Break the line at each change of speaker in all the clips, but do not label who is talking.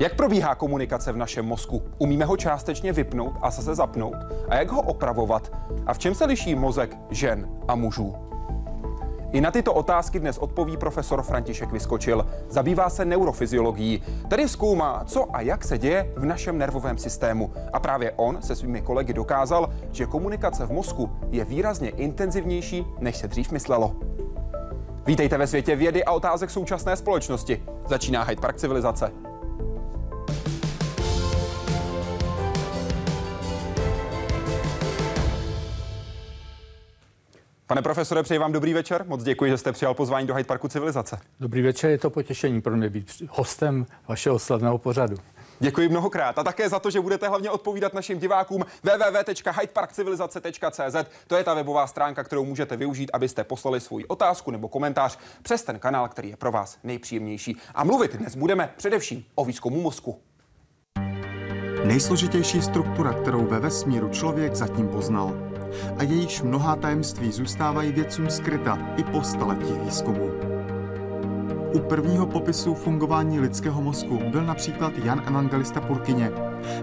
Jak probíhá komunikace v našem mozku? Umíme ho částečně vypnout a zase zapnout? A jak ho opravovat? A v čem se liší mozek žen a mužů? I na tyto otázky dnes odpoví profesor František Vyskočil. Zabývá se neurofyziologií, tedy zkoumá, co a jak se děje v našem nervovém systému. A právě on se svými kolegy dokázal, že komunikace v mozku je výrazně intenzivnější, než se dřív myslelo. Vítejte ve světě vědy a otázek současné společnosti. Začíná Hyde Park civilizace. Pane profesore, přeji vám dobrý večer. Moc děkuji, že jste přijal pozvání do Hyde Parku civilizace.
Dobrý večer, je to potěšení pro mě být hostem vašeho slavného pořadu.
Děkuji mnohokrát a také za to, že budete hlavně odpovídat našim divákům www.hydeparkcivilizace.cz. To je ta webová stránka, kterou můžete využít, abyste poslali svou otázku nebo komentář přes ten kanál, který je pro vás nejpříjemnější. A mluvit dnes budeme především o výzkumu mozku.
Nejsložitější struktura, kterou ve vesmíru člověk zatím poznal a jejíž mnohá tajemství zůstávají vědcům skryta i po staletích výzkumu. U prvního popisu fungování lidského mozku byl například Jan Evangelista Purkyně.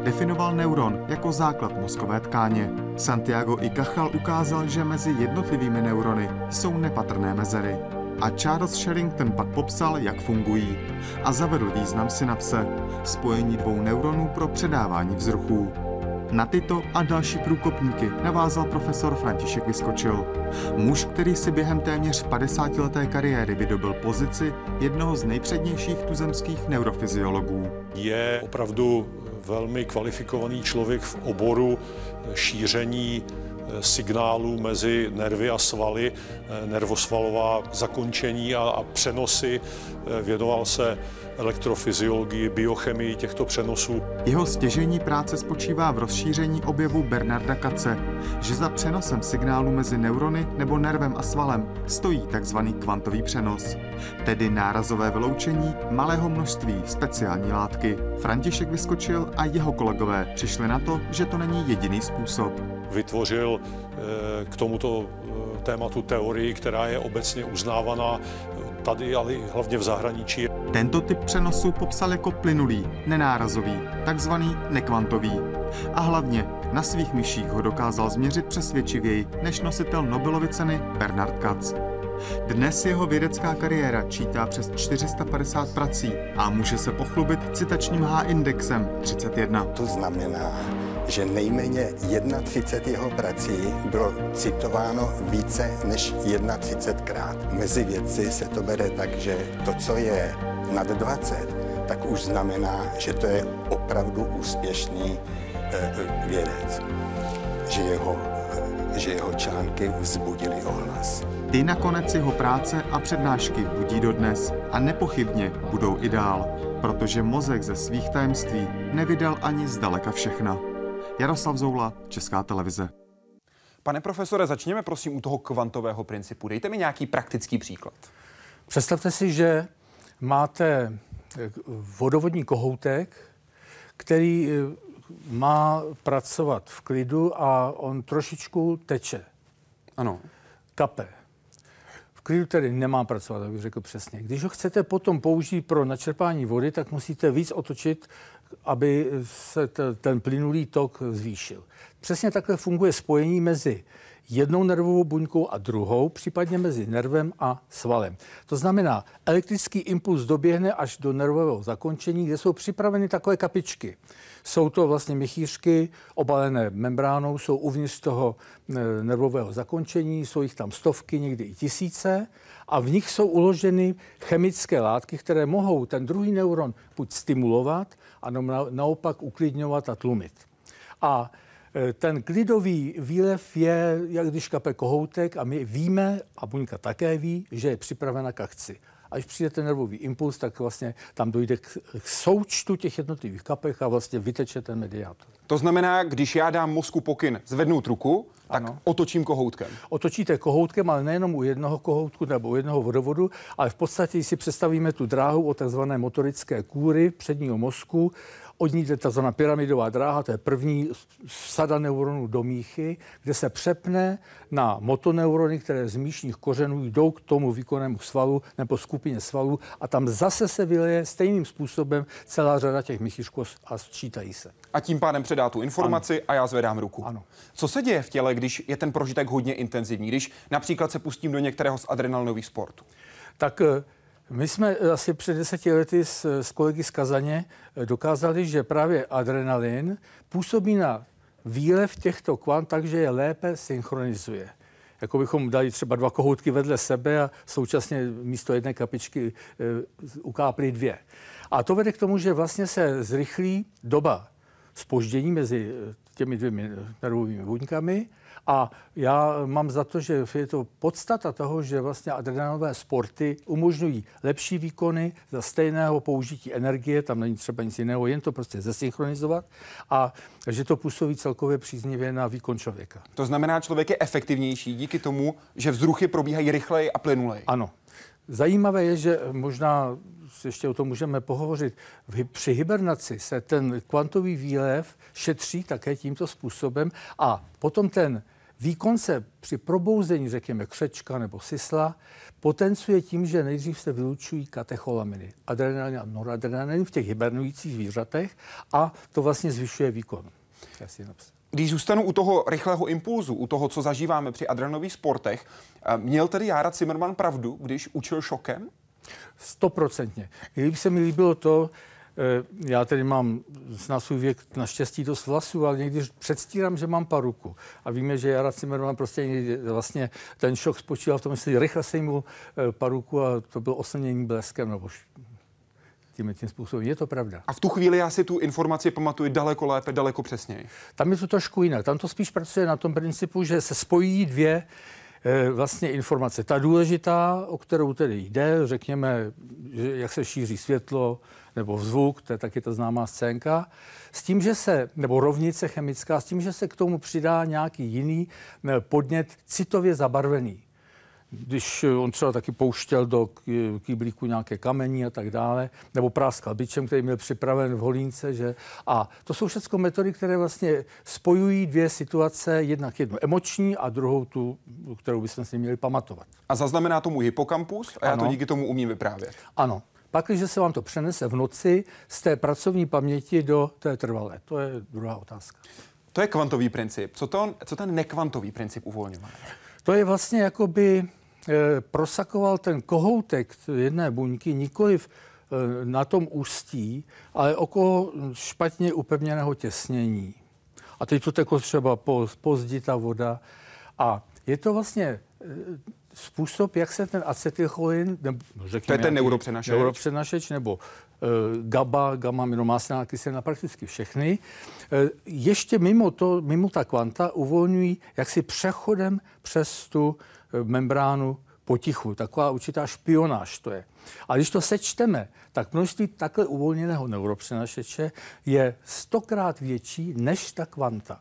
Definoval neuron jako základ mozkové tkáně. Santiago i Cachal ukázal, že mezi jednotlivými neurony jsou nepatrné mezery. A Charles Sherrington pak popsal, jak fungují a zavedl význam synapse, spojení dvou neuronů pro předávání vzruchů. Na tyto a další průkopníky navázal profesor František Vyskočil. Muž, který si během téměř 50-leté kariéry vydobil pozici jednoho z nejpřednějších tuzemských neurofyziologů.
Je opravdu velmi kvalifikovaný člověk v oboru šíření signálů mezi nervy a svaly, nervosvalová zakončení a, a přenosy. Věnoval se elektrofyziologii, biochemii těchto přenosů.
Jeho stěžení práce spočívá v rozšíření objevu Bernarda Kace, že za přenosem signálu mezi neurony nebo nervem a svalem stojí tzv. kvantový přenos, tedy nárazové vyloučení malého množství speciální látky. František vyskočil a jeho kolegové přišli na to, že to není jediný způsob.
Vytvořil eh, k tomuto eh, tématu teorii, která je obecně uznávaná tady, ale hlavně v zahraničí.
Tento typ přenosu popsal jako plynulý, nenárazový, takzvaný nekvantový. A hlavně na svých myších ho dokázal změřit přesvědčivěji než nositel Nobelovy ceny Bernard Katz. Dnes jeho vědecká kariéra čítá přes 450 prací a může se pochlubit citačním H-indexem 31.
To znamená, že nejméně 31 jeho prací bylo citováno více než 31krát. Mezi vědci se to bere tak, že to, co je nad 20, tak už znamená, že to je opravdu úspěšný e, vědec. Že jeho, e, že jeho články vzbudili ohlas.
Ty nakonec jeho práce a přednášky budí dodnes a nepochybně budou i dál, protože mozek ze svých tajemství nevydal ani zdaleka všechna. Jaroslav Zoula, Česká televize.
Pane profesore, začněme prosím u toho kvantového principu. Dejte mi nějaký praktický příklad.
Představte si, že máte eh, vodovodní kohoutek, který eh, má pracovat v klidu a on trošičku teče.
Ano.
Kape. V klidu tedy nemá pracovat, abych řekl přesně. Když ho chcete potom použít pro načerpání vody, tak musíte víc otočit, aby se ten plynulý tok zvýšil. Přesně takhle funguje spojení mezi jednou nervovou buňkou a druhou, případně mezi nervem a svalem. To znamená, elektrický impuls doběhne až do nervového zakončení, kde jsou připraveny takové kapičky. Jsou to vlastně měchýřky obalené membránou, jsou uvnitř toho e, nervového zakončení, jsou jich tam stovky, někdy i tisíce a v nich jsou uloženy chemické látky, které mohou ten druhý neuron buď stimulovat, a naopak uklidňovat a tlumit. A e, ten klidový výlev je, jak když kape kohoutek a my víme, a buňka také ví, že je připravena k akci. Až přijde ten nervový impuls, tak vlastně tam dojde k, k součtu těch jednotlivých kapek a vlastně vyteče ten mediátor.
To znamená, když já dám mozku pokyn zvednout ruku, tak ano. otočím kohoutkem.
Otočíte kohoutkem, ale nejenom u jednoho kohoutku nebo u jednoho vodovodu, ale v podstatě, když si představíme tu dráhu o tzv. motorické kůry předního mozku, od ní jde tzv. pyramidová dráha, to je první sada neuronů do míchy, kde se přepne na motoneurony, které z míšních kořenů jdou k tomu výkonnému svalu nebo skupině svalů a tam zase se vyleje stejným způsobem celá řada těch míchyšků a sčítají se.
A tím pádem předá tu informaci ano. a já zvedám ruku.
Ano.
Co se děje v těle, když je ten prožitek hodně intenzivní, když například se pustím do některého z adrenalinových sportů?
Tak eh, my jsme eh, asi před deseti lety s, s kolegy z Kazaně eh, dokázali, že právě adrenalin působí na výlev těchto kvant tak, že je lépe synchronizuje. Jako bychom dali třeba dva kohoutky vedle sebe a současně místo jedné kapičky e, ukápli dvě. A to vede k tomu, že vlastně se zrychlí doba spoždění mezi těmi dvěmi nervovými buňkami a já mám za to, že je to podstata toho, že vlastně adrenalinové sporty umožňují lepší výkony za stejného použití energie, tam není třeba nic jiného, jen to prostě zesynchronizovat a že to působí celkově příznivě na výkon člověka.
To znamená, člověk je efektivnější díky tomu, že vzruchy probíhají rychleji a plynuleji.
Ano. Zajímavé je, že možná ještě o tom můžeme pohovořit. Při hibernaci se ten kvantový výlev šetří také tímto způsobem a potom ten Výkon se při probouzení, řekněme, křečka nebo sysla, potenciuje tím, že nejdřív se vylučují katecholaminy, adrenalin a noradrenalin v těch hibernujících zvířatech a to vlastně zvyšuje výkon.
Když zůstanu u toho rychlého impulzu, u toho, co zažíváme při adrenalinových sportech, eh, měl tedy Jára Zimmerman pravdu, když učil šokem?
Stoprocentně. Kdyby se mi líbilo to, já tedy mám na svůj věk naštěstí dost vlasů, ale někdy předstírám, že mám paruku. A víme, že Jara Zimmerman prostě vlastně ten šok spočíval v tom, že rychle sejmul eh, paruku a to bylo oslnění bleskem nebo tím, tím způsobem. Je to pravda.
A v tu chvíli já si tu informaci pamatuju daleko lépe, daleko přesněji.
Tam je to trošku jinak. Tam to spíš pracuje na tom principu, že se spojí dvě eh, vlastně informace. Ta důležitá, o kterou tedy jde, řekněme, že jak se šíří světlo, nebo zvuk, to je taky ta známá scénka, s tím, že se, nebo rovnice chemická, s tím, že se k tomu přidá nějaký jiný eh, podnět citově zabarvený. Když eh, on třeba taky pouštěl do kýblíku nějaké kamení a tak dále, nebo práskal bičem, který měl připraven v holínce, že? A to jsou všechno metody, které vlastně spojují dvě situace, jednak jednu emoční a druhou tu, kterou bychom si měli pamatovat.
A zaznamená tomu hypokampus a já ano. to díky tomu umím vyprávět.
Ano. Pak, když se vám to přenese v noci z té pracovní paměti do té trvalé. To je druhá otázka.
To je kvantový princip. Co, to, co ten nekvantový princip uvolňování?
To je vlastně jako by e, prosakoval ten kohoutek jedné buňky nikoliv e, na tom ústí, ale okolo špatně upevněného těsnění. A teď to tako třeba pozdí ta voda. A je to vlastně e, způsob, jak se ten acetylcholin,
nebo řekněme, to je ten neuropřenašeč.
neuropřenašeč nebo uh, GABA, gamma-aminomáslná kyselina, prakticky všechny, uh, ještě mimo, to, mimo ta kvanta uvolňují jaksi přechodem přes tu uh, membránu potichu. Taková určitá špionáž to je. A když to sečteme, tak množství takhle uvolněného neuropřenašeče je stokrát větší než ta kvanta.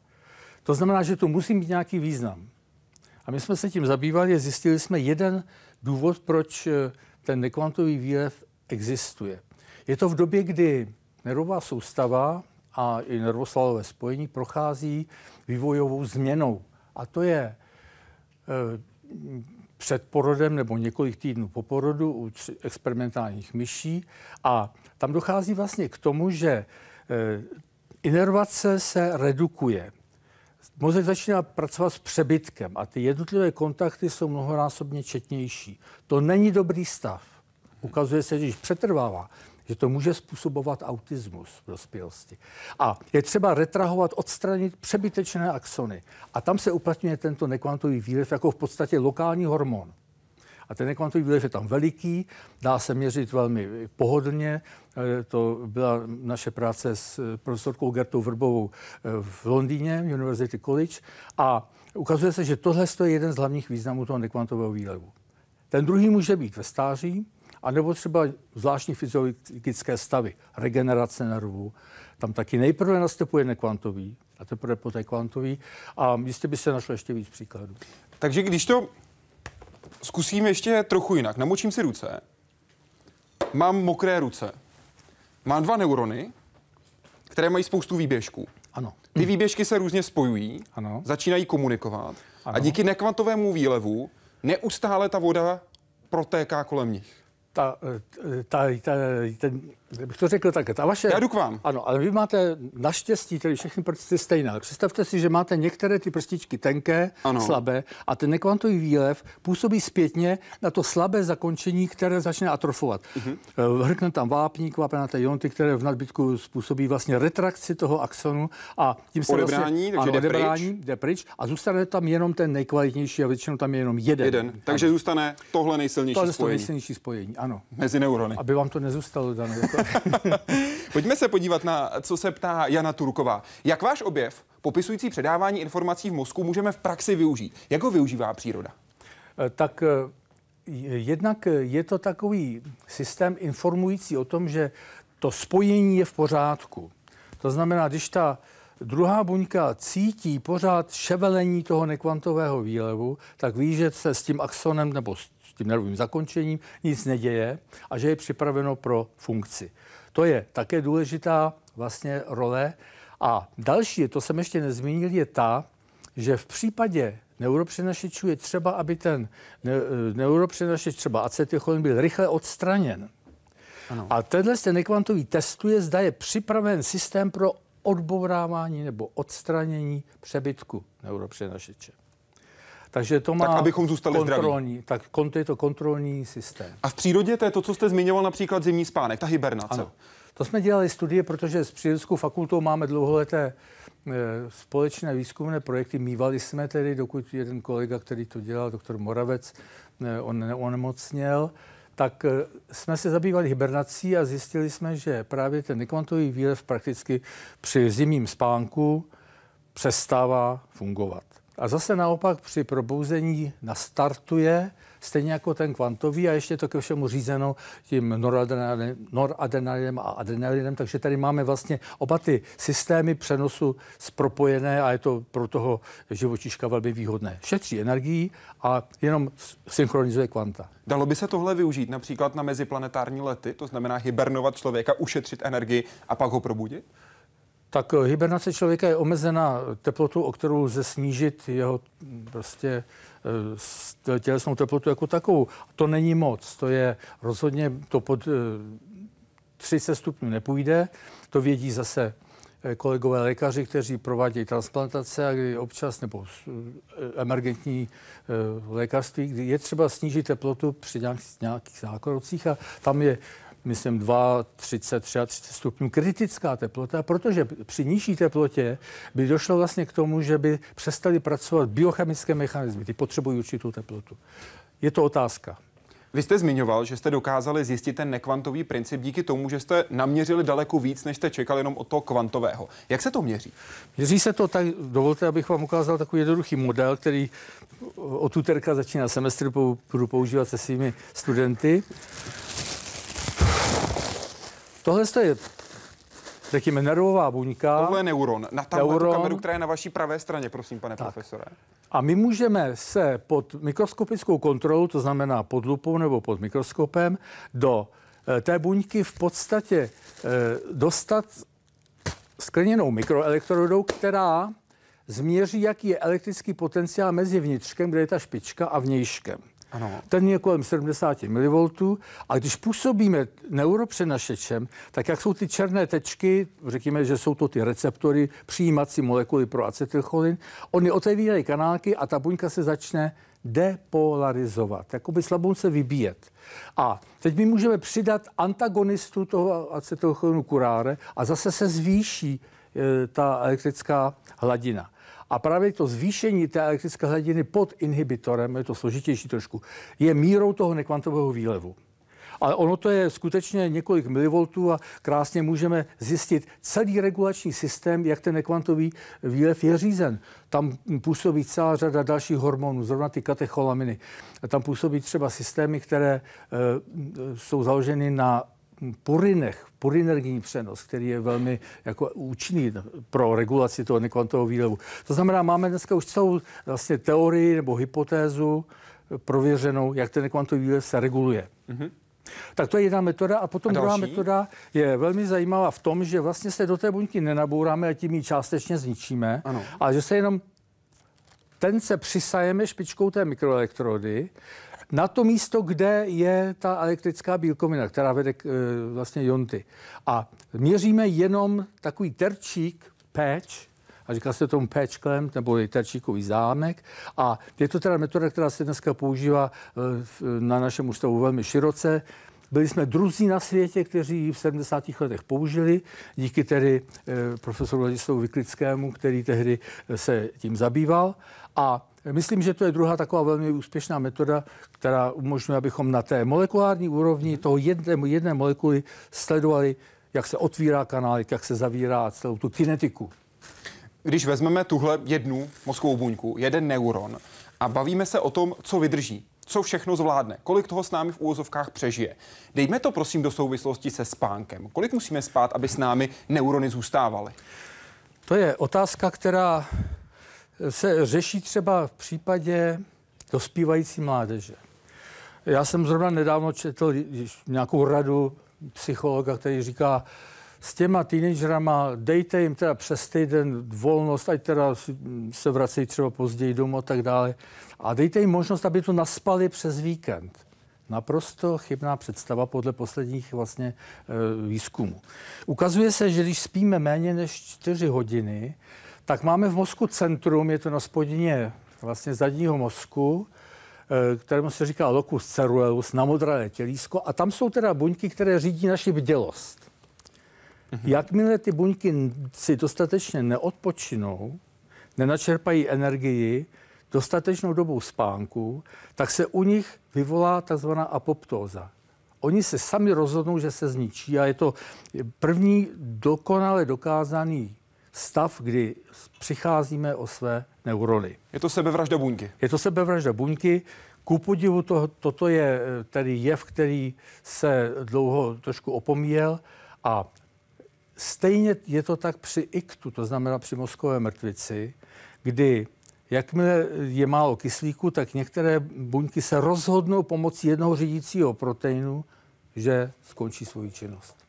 To znamená, že to musí mít nějaký význam. A my jsme se tím zabývali a zjistili jsme jeden důvod, proč eh, ten nekvantový výlev existuje. Je to v době, kdy nervová soustava a i nervoslalové spojení prochází vývojovou změnou. A to je e, před porodem nebo několik týdnů po porodu u experimentálních myší. A tam dochází vlastně k tomu, že e, inervace se redukuje mozek začíná pracovat s přebytkem a ty jednotlivé kontakty jsou mnohonásobně četnější. To není dobrý stav. Ukazuje se, když přetrvává, že to může způsobovat autismus v dospělosti. A je třeba retrahovat, odstranit přebytečné axony. A tam se uplatňuje tento nekvantový výlev jako v podstatě lokální hormon. A ten nekvantový výlev je tam veliký, dá se měřit velmi pohodlně. Eh, to byla naše práce s profesorkou Gertou Vrbovou eh, v Londýně, University College. A ukazuje se, že tohle je jeden z hlavních významů toho nekvantového výlevu. Ten druhý může být ve stáří, anebo třeba zvláštní fyziologické stavy, regenerace nervů. Tam taky nejprve nastupuje nekvantový, a teprve poté kvantový. A jistě by se našlo ještě víc příkladů.
Takže když to zkusím ještě trochu jinak. Namočím si ruce. Mám mokré ruce. Mám dva neurony, které mají spoustu výběžků.
Ano.
Ty výběžky se různě spojují,
Ano.
začínají komunikovat
Ano.
a díky nekvantovému výlevu neustále ta voda protéká kolem nich.
Ta, eh, ta, ta, ten, bych to řekl tak, ta vaše...
Já jdu k vám.
Ano, ale vy máte naštěstí tedy všechny prsty stejné. Ale Představte si, že máte některé ty prstičky tenké,
Ano.
slabé a ten nekvantový výlev působí zpětně na to slabé zakončení, které začne atrofovat.
Mhm.
Uh-huh. Hrkne tam vápník, vápenaté ionty, které v nadbytku způsobí vlastně retrakci toho axonu a tím se
Odebrání,
vlastně,
takže jde pryč.
odebrání, jde pryč a zůstane tam jenom ten nejkvalitnější a většinou tam je jenom jeden.
Jeden. Takže zůstane tohle nejsilnější
To je to
spojení
nejsilnější spojení, ano.
mezi neurony.
Aby vám to nezůstalo, Dano.
Pojďme se podívat na, co se ptá Jana Turková. Jak váš objev, popisující předávání informací v mozku, můžeme v praxi využít? Jak ho využívá příroda?
Eh, tak eh, jednak je to takový systém informující o tom, že to spojení je v pořádku. To znamená, když ta druhá buňka cítí pořád ševelení toho nekvantového výlevu, tak ví, že se s tím axonem nebo s tím nervovým zakončením nic neděje a že je připraveno pro funkci. To je také důležitá vlastně role. A další, to jsem ještě nezmínil, je ta, že v případě neuropřenašečů je třeba, aby ten ne- neuropřenašeč, třeba acetylcholin, byl rychle odstraněn. Ano. A tenhle ten nekvantový testuje, zda je připraven systém pro odbourávání nebo odstranění přebytku neuropřenašeče. Takže to má
Tak, abychom zůstali zdraví.
kontrolní, tak kont- je to kontrolní systém.
A v přírodě to je to, co jste zmiňoval, například zimní spánek, ta hibernace.
Ano. To jsme dělali studie, protože s Přírodeckou fakultou máme dlouholeté e, společné výzkumné projekty. Mývali jsme tedy, dokud jeden kolega, který to dělal, doktor Moravec, e, on neonemocněl, tak e, jsme se zabývali hibernací a zjistili jsme, že právě ten nekvantový výlev prakticky při zimním spánku přestává fungovat. A zase naopak při probouzení nastartuje, stejně jako ten kvantový a ještě to ke všemu řízeno tím noradrenalinem, noradrenalinem a adrenalinem, takže tady máme vlastně oba ty systémy přenosu spropojené a je to pro toho živočiška velmi výhodné. Šetří energii a jenom synchronizuje kvanta.
Dalo by se tohle využít například na meziplanetární lety, to znamená hibernovat člověka, ušetřit energii a pak ho probudit?
Tak eh, hibernace člověka je omezena teplotou, o kterou lze snížit jeho mm, prostě eh, tělesnou teplotu jako takovou. To není moc, to je rozhodně, to pod eh, 30 stupňů nepůjde, to vědí zase eh, kolegové lékaři, kteří provádějí transplantace a kdy občas, nebo eh, emergentní eh, lékařství, kdy je třeba snížit teplotu při nějakých, nějakých zákrocích a tam je myslím 2, 30, 33 stupňů kritická teplota, protože při nižší teplotě by došlo vlastně k tomu, že by přestali pracovat biochemické mechanismy. Ty potřebují určitou teplotu. Je to otázka.
Vy jste zmiňoval, že jste dokázali zjistit ten nekvantový princip díky tomu, že jste naměřili daleko víc, než jste čekali jenom od toho kvantového. Jak se to měří?
Měří se to tak, dovolte, abych vám ukázal takový jednoduchý model, který od úterka začíná semestr, budu používat se svými studenty. Tohle je, řekněme, nervová buňka.
Tohle je neuron. Na
Neuron.
kameru, která je na vaší pravé straně, prosím, pane
Tak.
profesore.
A my můžeme se pod mikroskopickou kontrolou, to znamená pod lupou nebo pod mikroskopem, do eh, té buňky v podstatě eh, dostat skleněnou mikroelektrodou, která změří, jaký je elektrický potenciál mezi vnitřkem, kde je ta špička, a vnějškem.
Ano.
Ten je kolem 70 mV a když působíme neuropřenašečem, tak jak jsou ty černé tečky, řekněme, že jsou to ty receptory, přijímací molekuly pro acetylcholin, oni otevírají kanálky a ta buňka se začne depolarizovat, jakoby slabonce vybíjet. A teď my můžeme přidat antagonistu toho acetylcholinu kuráre a zase se zvýší e, ta elektrická hladina. A právě to zvýšení té elektrické hladiny pod inhibitorem, je to složitější trošku, je mírou toho nekvantového výlevu. Ale ono to je skutečně několik milivoltů a krásně můžeme zjistit celý regulační systém, jak ten nekvantový výlev je řízen. Tam působí celá řada dalších hormonů, zrovna ty katecholaminy. Tam působí třeba systémy, které e, jsou založeny na purinech, purinergní přenos, který je velmi jako účinný pro regulaci toho nekvantového výlevu. To znamená, máme dneska už celou vlastně teorii nebo hypotézu prověřenou, jak ten nekvantový výlev se reguluje. Tak to je jedna metoda. A potom
a
druhá metoda je velmi zajímavá v tom, že vlastně se do té buňky nenabouráme a tím ji částečně zničíme, ano. ale že se jenom ten se přisajeme špičkou té mikroelektrody na to místo, kde je ta elektrická bílkovina, která vede k e, vlastně jonty. A měříme jenom takový terčík, patch, a říká se tomu patch clamp, nebo terčíkový zámek. A je to teda metoda, která se dneska používá e, na našem ústavu velmi široce. Byli jsme druzí na světě, kteří ji v 70. letech použili, díky tedy e, profesoru Ladislavu Vyklickému, který tehdy se tím zabýval. A myslím, že to je druhá taková velmi úspěšná metoda, která umožňuje, abychom na té molekulární úrovni toho jedné, jedné molekuly sledovali, jak se otvírá kanály, jak se zavírá celou tu kinetiku.
Když vezmeme tuhle jednu mozkovou buňku, jeden neuron a bavíme se o tom, co vydrží, co všechno zvládne, kolik toho s námi v úvozovkách přežije. Dejme to prosím do souvislosti se spánkem. Kolik musíme spát, aby s námi neurony zůstávaly?
To je otázka, která se řeší třeba v případě dospívající mládeže. Já jsem zrovna nedávno četl nějakou radu psychologa, který říká, s těma teenagerama dejte jim teda přes týden volnost, ať teda se vracejí třeba později domů a tak dále. A dejte jim možnost, aby to naspali přes víkend. Naprosto chybná představa podle posledních vlastně e, výzkumů. Ukazuje se, že když spíme méně než 4 hodiny, tak máme v mozku centrum, je to na spodině vlastně zadního mozku, eh, kterému se říká locus ceruleus, namodralé tělísko, a tam jsou teda buňky, které řídí naši bdělost. Mhm. Jakmile ty buňky si dostatečně neodpočinou, nenačerpají energii dostatečnou dobou spánku, tak se u nich vyvolá tzv. apoptóza. Oni se sami rozhodnou, že se zničí a je to první dokonale dokázaný stav, kdy přicházíme o své neurony.
Je to sebevražda buňky?
Je to sebevražda buňky. Ku podivu to, toto je eh, tedy jev, který se dlouho trošku opomíjel a stejně je to tak při iktu, to znamená při mozkové mrtvici, kdy jakmile je málo kyslíku, tak některé buňky se rozhodnou pomocí jednoho řídícího proteinu, že skončí svoji činnost.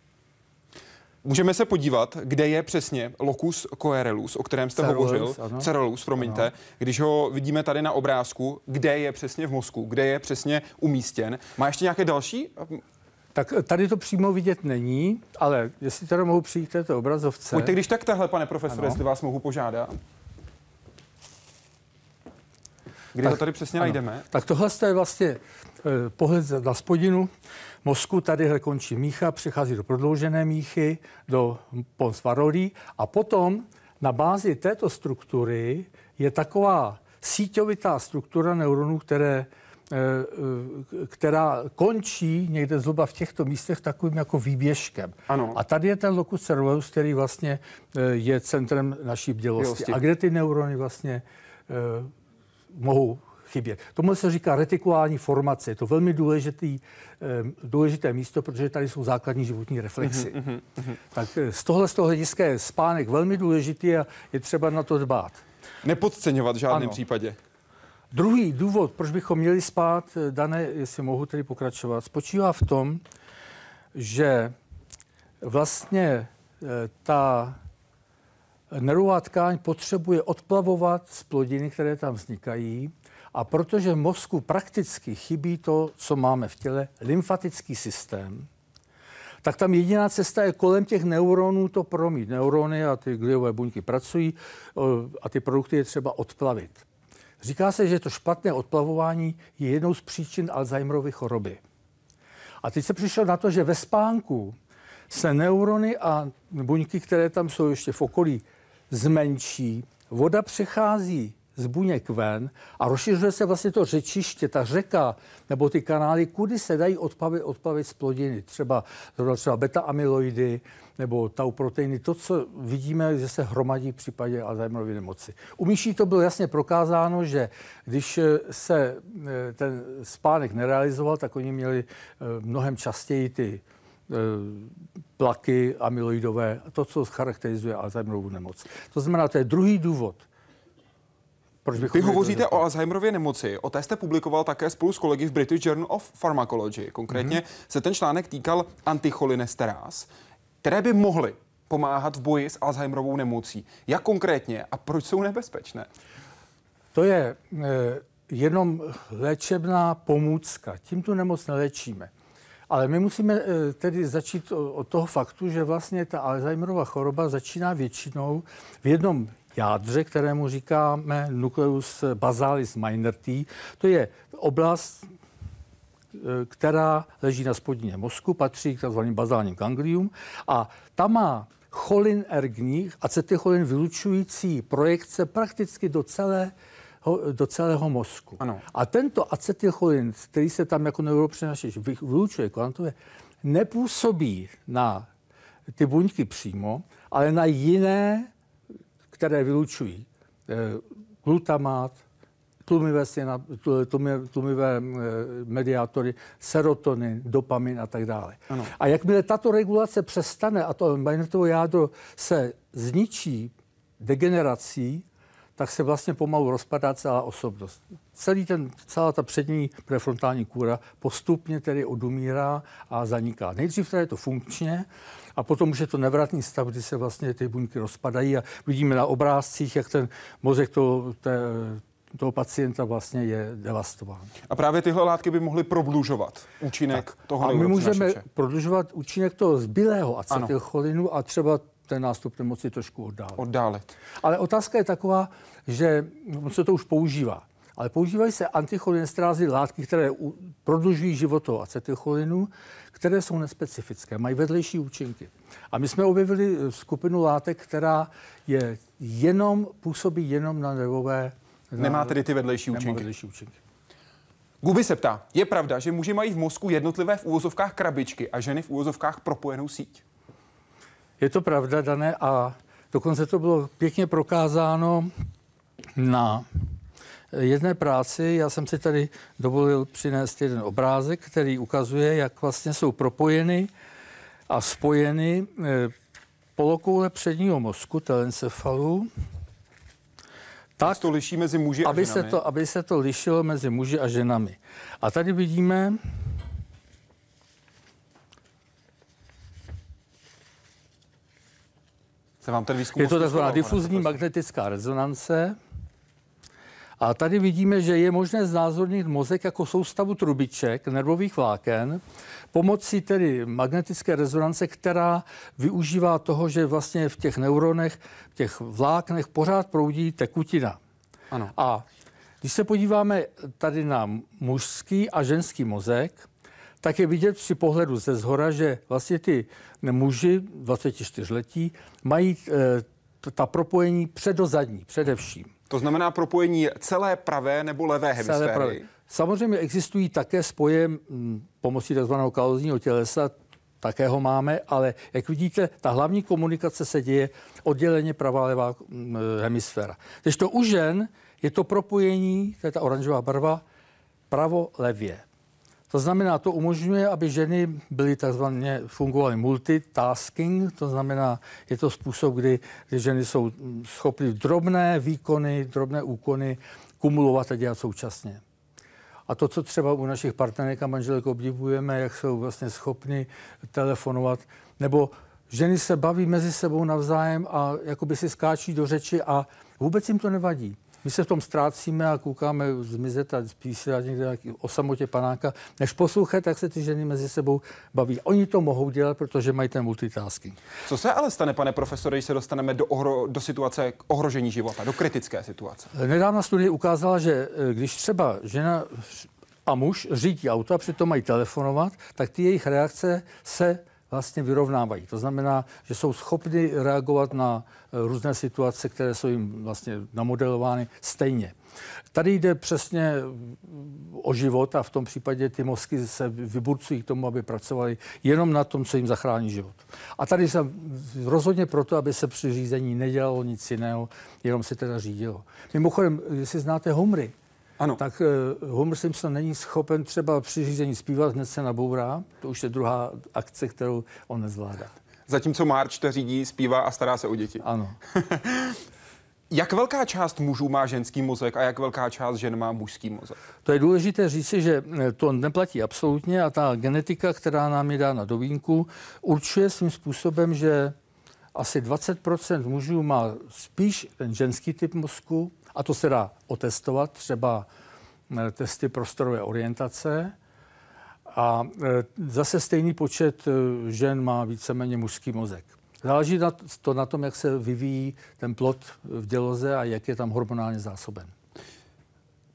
Můžeme se podívat, kde je přesně locus coeruleus, o kterém jste Cerulus, hovořil. Ano. Cerulus, promiňte. Ano. Když ho vidíme tady na obrázku, kde je přesně v mozku, kde je přesně umístěn. Má ještě nějaké další?
Tak tady to přímo vidět není, ale jestli teda mohu přijít k této obrazovce.
Pojďte když tak tahle, pane profesore, jestli vás mohu požádat. Kde tak, to tady přesně ano. najdeme?
Tak tohle je vlastně eh, pohled na spodinu mozku. Tadyhle končí mícha, přechází do prodloužené míchy, do pons varolí a potom na bázi této struktury je taková síťovitá struktura neuronů, které eh, eh, která končí někde zhruba v těchto místech takovým jako výběžkem. Ano. A tady je ten locus ceruleus, který vlastně je centrem naší bdělosti. Bdělosti. A kde ty neurony vlastně mohou chybět. Tomu se říká retikulální formace. Je to velmi důležitý, důležité místo, protože tady jsou základní životní reflexy. Mm-hmm, mm-hmm. Tak eh, z tohle z toho hlediska je spánek velmi důležitý a je třeba na to dbát.
Nepodceňovat v žádném ano. případě.
Druhý důvod, proč bychom měli spát, eh, dané, jestli mohu tedy pokračovat, spočívá v tom, že vlastně eh, ta nervová tkáň potřebuje odplavovat z plodiny, které tam vznikají. A protože v mozku prakticky chybí to, co máme v těle, lymfatický systém, tak tam jediná cesta je kolem těch neuronů to promít. Neurony a ty gliové buňky pracují a ty produkty je třeba odplavit. Říká se, že to špatné odplavování je jednou z příčin Alzheimerovy choroby. A teď se přišel na to, že ve spánku se neurony a buňky, které tam jsou ještě v okolí, zmenší, voda přechází z buněk ven a rozšiřuje se vlastně to řečiště, ta řeka nebo ty kanály, kudy se dají odplavit, odplavit z plodiny. Třeba, třeba beta-amyloidy nebo tau proteiny, to, co vidíme, že se hromadí v případě Alzheimerovy nemoci. U myší to bylo jasně prokázáno, že když se eh, ten spánek nerealizoval, tak oni měli eh, mnohem častěji ty eh, plaky amyloidové, to, co charakterizuje Alzheimerovu nemoc. To znamená, to je druhý důvod, Proč
Vy hovoříte o Alzheimerově nemoci, o té jste publikoval také spolu s kolegy v British Journal of Pharmacology. Konkrétně mm-hmm. se ten článek týkal anticholinesterás, které by mohly pomáhat v boji s Alzheimerovou nemocí. Jak konkrétně a proč jsou nebezpečné?
To je e, jenom léčebná pomůcka. Tím tu nemoc neléčíme. Ale my musíme e, tedy začít od toho faktu, že vlastně ta Alzheimerova choroba začíná většinou v jednom jádře, kterému říkáme nucleus basalis minor T. To je oblast, e, která leží na spodní mozku, patří k tzv. bazálním ganglium a tam má cholin ergní, acetylcholin vylučující projekce prakticky do celé do celého mozku.
Ano.
A tento acetylcholin, který se tam jako neuropřenašeč vylučuje kvantově, nepůsobí na ty buňky přímo, ale na jiné, které vylučují eh, glutamát, tlumivé, tlumivé, tlumivé eh, mediátory, serotonin, dopamin a tak dále. Ano. A jakmile tato regulace přestane a to magnetovo jádro se zničí degenerací, tak se vlastně pomalu rozpadá celá osobnost. Celý ten, celá ta přední prefrontální kůra postupně tedy odumírá a zaniká. Nejdřív je to funkčně a potom už je to nevratný stav, kdy se vlastně ty buňky rozpadají a vidíme na obrázcích, jak ten mozek to, té, toho pacienta vlastně je devastován.
A právě tyhle látky by mohly prodlužovat účinek tak. toho
A my můžeme prodlužovat účinek toho zbylého acetylcholinu a třeba ten nástup nemoci trošku oddálit.
oddálit.
Ale otázka je taková, že se to už používá. Ale používají se anticholinestrázy látky, které prodlužují život acetylcholinu, které jsou nespecifické, mají vedlejší účinky. A my jsme objevili skupinu látek, která je jenom, působí jenom na nervové...
Nemá tedy ty vedlejší účinky.
Vedlejší účinky.
Guby se ptá, je pravda, že muži mají v mozku jednotlivé v úvozovkách krabičky a ženy v úvozovkách propojenou síť?
Je to pravda, Dané, a dokonce to bylo pěkně prokázáno na jedné práci. Já jsem si tady dovolil přinést jeden obrázek, který ukazuje, jak vlastně jsou propojeny a spojeny eh, polokoule předního mozku, telencefalu,
tak, to liší mezi muži a
aby
ženami.
Se to, aby se to lišilo mezi muži a ženami. A tady vidíme
Se vám ten výzkum
je to takzvaná difuzní magnetická rezonance. A tady vidíme, že je možné znázornit mozek jako soustavu trubiček, nervových vláken, pomocí tedy magnetické rezonance, která využívá toho, že vlastně v těch neuronech, v těch vláknech pořád proudí tekutina.
Ano.
A když se podíváme tady na mužský a ženský mozek, tak je vidět při pohledu ze zhora, že vlastně ty muži 24 letí mají e, ta propojení předozadní především.
To znamená propojení celé pravé nebo levé hemisféry? Pravé.
Samozřejmě existují také spoje hm, pomocí tzv. kalozního tělesa, také ho máme, ale jak vidíte, ta hlavní komunikace se děje odděleně pravá levá hm, hemisféra. Když to u žen je to propojení, to je ta oranžová barva, pravo-levě. To znamená, to umožňuje, aby ženy byly takzvaně fungovaly multitasking, to znamená, je to způsob, kdy, kdy ženy jsou schopny drobné výkony, drobné úkony kumulovat a dělat současně. A to, co třeba u našich partnerek a manželek obdivujeme, jak jsou vlastně schopni telefonovat, nebo ženy se baví mezi sebou navzájem a jakoby si skáčí do řeči a vůbec jim to nevadí. My se v tom ztrácíme a koukáme zmizet a spíš se někde o samotě panáka. Než poslouchat, tak se ty ženy mezi sebou baví. Oni to mohou dělat, protože mají ten multitasking.
Co se ale stane, pane profesore, když se dostaneme do, ohro, do situace ohrožení života, do kritické situace?
Nedávna studie ukázala, že eh, když třeba žena a muž řídí auto a přitom mají telefonovat, tak ty jejich reakce se vlastně vyrovnávají. To znamená, že jsou schopni reagovat na eh, různé situace, které jsou jim vlastně namodelovány stejně. Tady jde přesně o život a v tom případě ty mozky se vyburcují k tomu, aby pracovali jenom na tom, co jim zachrání život. A tady jsem rozhodně proto, aby se při řízení nedělalo nic jiného, jenom se teda řídilo. Mimochodem, jestli znáte Homry,
ano.
tak uh, Homer Simpson není schopen třeba při řízení zpívat, hned se nabourá. To už je druhá akce, kterou on nezvládá.
Zatímco March to řídí, zpívá a stará se o děti.
Ano.
Jak velká část mužů má ženský mozek a jak velká část žen má mužský mozek?
To je důležité říci, že eh, to neplatí absolutně a ta genetika, která nám je dána do vínku, určuje svým způsobem, že asi 20% mužů má spíš ten ženský typ mozku a to se dá otestovat, třeba eh, testy prostorové orientace. A eh, zase stejný počet žen má víceméně mužský mozek. Záleží to na tom, jak se vyvíjí ten plod v děloze a jak je tam hormonálně zásoben.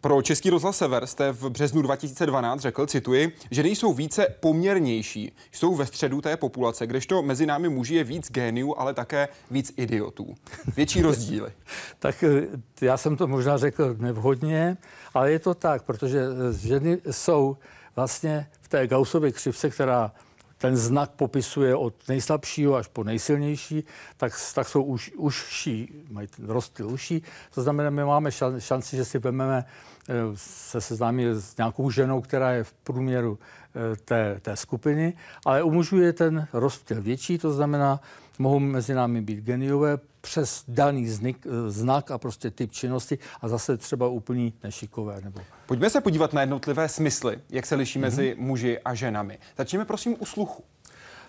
Pro Český rozhlas Sever jste v březnu 2012 řekl, cituji, že nejsou více poměrnější, jsou ve středu té populace, kdežto mezi námi muži je víc géniů, ale také víc idiotů. Větší rozdíly.
tak eh, já jsem to možná řekl nevhodně, ale je to tak, protože eh, ženy jsou vlastně v té Gaussově křivce, která ten znak popisuje od nejslabšího až po nejsilnější, tak, tak jsou už, užší, mají ten rozptyl uší. To znamená, my máme šanci, že si vezmeme, eh, se seznámí s nějakou ženou, která je v průměru eh, té, té skupiny, ale u mužů je ten rozptyl větší, to znamená, mohou mezi námi být geniové přes daný znik, eh, znak a prostě typ činnosti a zase třeba úplný nešikové. Nebo...
Pojďme se podívat na jednotlivé smysly, jak se liší mm-hmm. mezi muži a ženami. Začněme prosím u sluchu.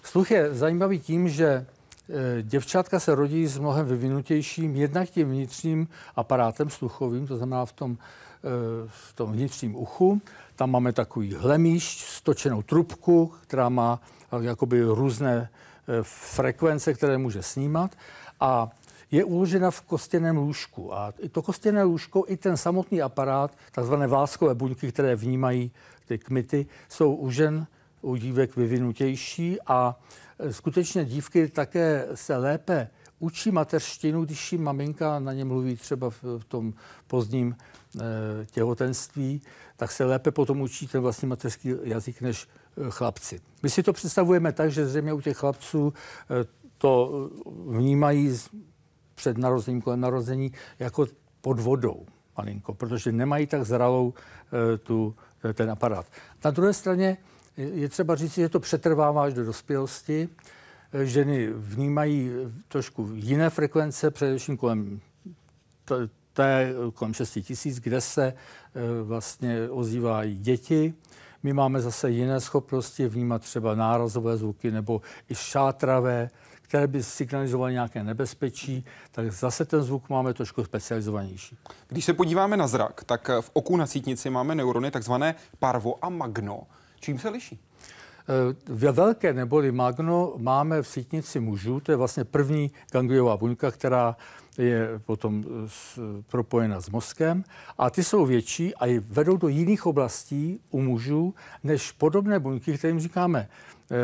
Sluch je zajímavý tím, že e, děvčátka se rodí s mnohem vyvinutějším, jednak tím vnitřním aparátem sluchovým, to znamená v tom, e, v tom vnitřním uchu. Tam máme takový hlemíš, stočenou trubku, která má jakoby různé Eh, frekvence, které může snímat a je uložena v kostěném lůžku. A to kostěné lůžko, i ten samotný aparát, takzvané váskové buňky, které vnímají ty kmity, jsou u žen, u dívek vyvinutější a eh, skutečně dívky také se lépe učí mateřštinu, když jim maminka na ně mluví třeba v, tom pozdním e, těhotenství, tak se lépe potom učí ten vlastní mateřský jazyk než chlapci. My si to představujeme tak, že zřejmě u těch chlapců e, to vnímají před narozením, kolem narození jako pod vodou malinko, protože nemají tak zralou tu, ten aparát. Na druhé straně je třeba říct, že to přetrvává až do dospělosti ženy vnímají trošku jiné frekvence, především kolem té kolem 6 tisíc, kde se e, vlastně ozývají děti. My máme zase jiné schopnosti vnímat třeba nárazové zvuky nebo i šátravé, které by signalizovaly nějaké nebezpečí, tak zase ten zvuk máme trošku specializovanější.
Když se podíváme na zrak, tak v oku na sítnici máme neurony takzvané parvo a magno. Čím se liší?
Eh, ve velké neboli magno máme v sítnici mužů, to je vlastně první gangliová buňka, která je potom propojena s mozkem a ty jsou větší a vedou do jiných oblastí u mužů než podobné buňky, kterým říkáme eh,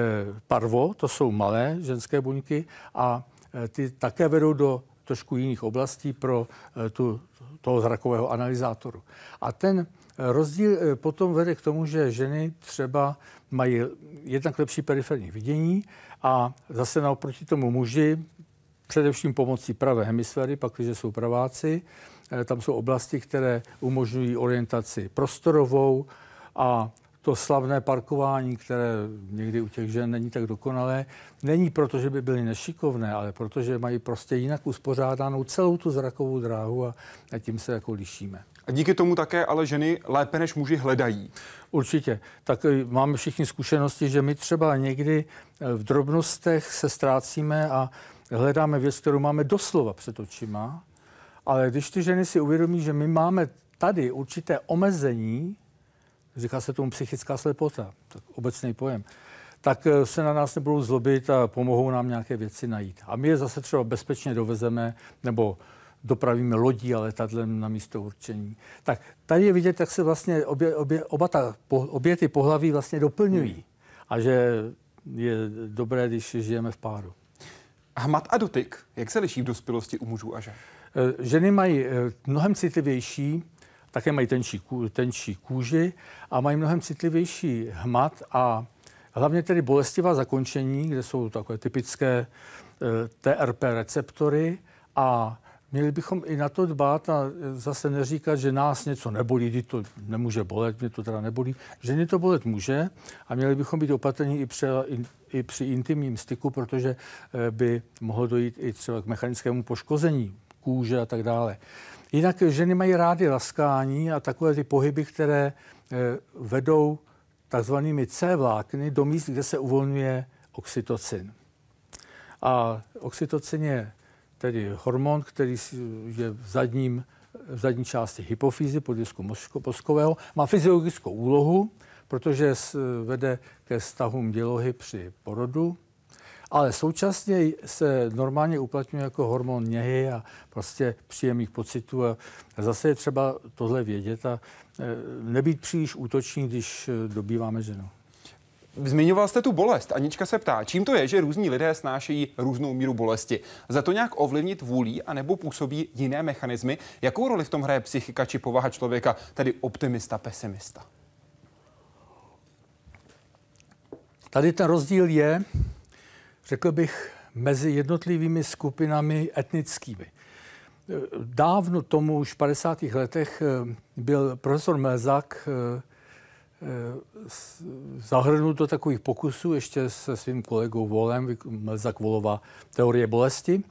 parvo, to jsou malé ženské buňky a eh, ty také vedou do trošku jiných oblastí pro tu, toho zrakového analyzátoru. A ten rozdíl potom vede k tomu, že ženy třeba mají jednak lepší periferní vidění a zase naoproti tomu muži, především pomocí pravé hemisféry, pak když jsou praváci, eh, tam jsou oblasti, které umožňují orientaci prostorovou a to slavné parkování, které někdy u těch žen není tak dokonalé, není proto, že by byly nešikovné, ale protože mají prostě jinak uspořádanou celou tu zrakovou dráhu a, a tím se jako lišíme.
A díky tomu také ale ženy lépe než muži hledají.
Určitě. Tak eh, máme všichni zkušenosti, že my třeba někdy eh, v drobnostech se ztrácíme a hledáme věc, kterou máme doslova před očima, ale když ty ženy si uvědomí, že my máme tady určité omezení, říká se tomu psychická slepota, tak obecný pojem, tak eh, se na nás nebudou zlobit a pomohou nám nějaké věci najít. A my je zase třeba bezpečně dovezeme nebo dopravíme lodí a letadlem na místo určení. Tak tady je vidět, jak se vlastně obě, obě, oba ta, obě ty pohlaví vlastně doplňují. Hmm. A že je dobré, když žijeme v páru.
Hmat a dotyk, jak se liší v dospělosti u mužů a žen?
Eh, ženy mají eh, mnohem citlivější, také mají tenčí, tenčí kůži a mají mnohem citlivější hmat a hlavně tedy bolestivá zakončení, kde jsou takové typické eh, TRP receptory a Měli bychom i na to dbát a zase neříkat, že nás něco nebolí, kdy to nemůže bolet, mě to teda nebolí. Ženy to bolet může a měli bychom být opatrní i při, i při intimním styku, protože eh, by mohlo dojít i třeba k mechanickému poškození kůže a tak dále. Jinak ženy mají rády laskání a takové ty pohyby, které vedou takzvanými C vlákny do míst, kde se uvolňuje oxytocin. A oxytocin je tedy hormon, který je v, zadním, v zadní části hypofýzy podisku mozkového. Má fyziologickou úlohu, protože vede ke stavům dělohy při porodu, ale současně se normálně uplatňuje jako hormon něhy a prostě příjemných pocitů. A zase je třeba tohle vědět a e, nebýt příliš útočný, když e, dobýváme ženu.
Zmiňoval jste tu bolest. Anička se ptá, čím to je, že různí lidé snášejí různou míru bolesti? Za to nějak ovlivnit vůlí anebo působí jiné mechanismy? Jakou roli v tom hraje psychika či povaha člověka, tedy optimista, pesimista?
Tady ten rozdíl je, řekl bych, mezi jednotlivými skupinami etnickými. Dávno tomu, už v 50. letech, byl profesor Mezak eh, eh, zahrnul do takových pokusů ještě se svým kolegou Volem, Mezak Volova, teorie bolesti.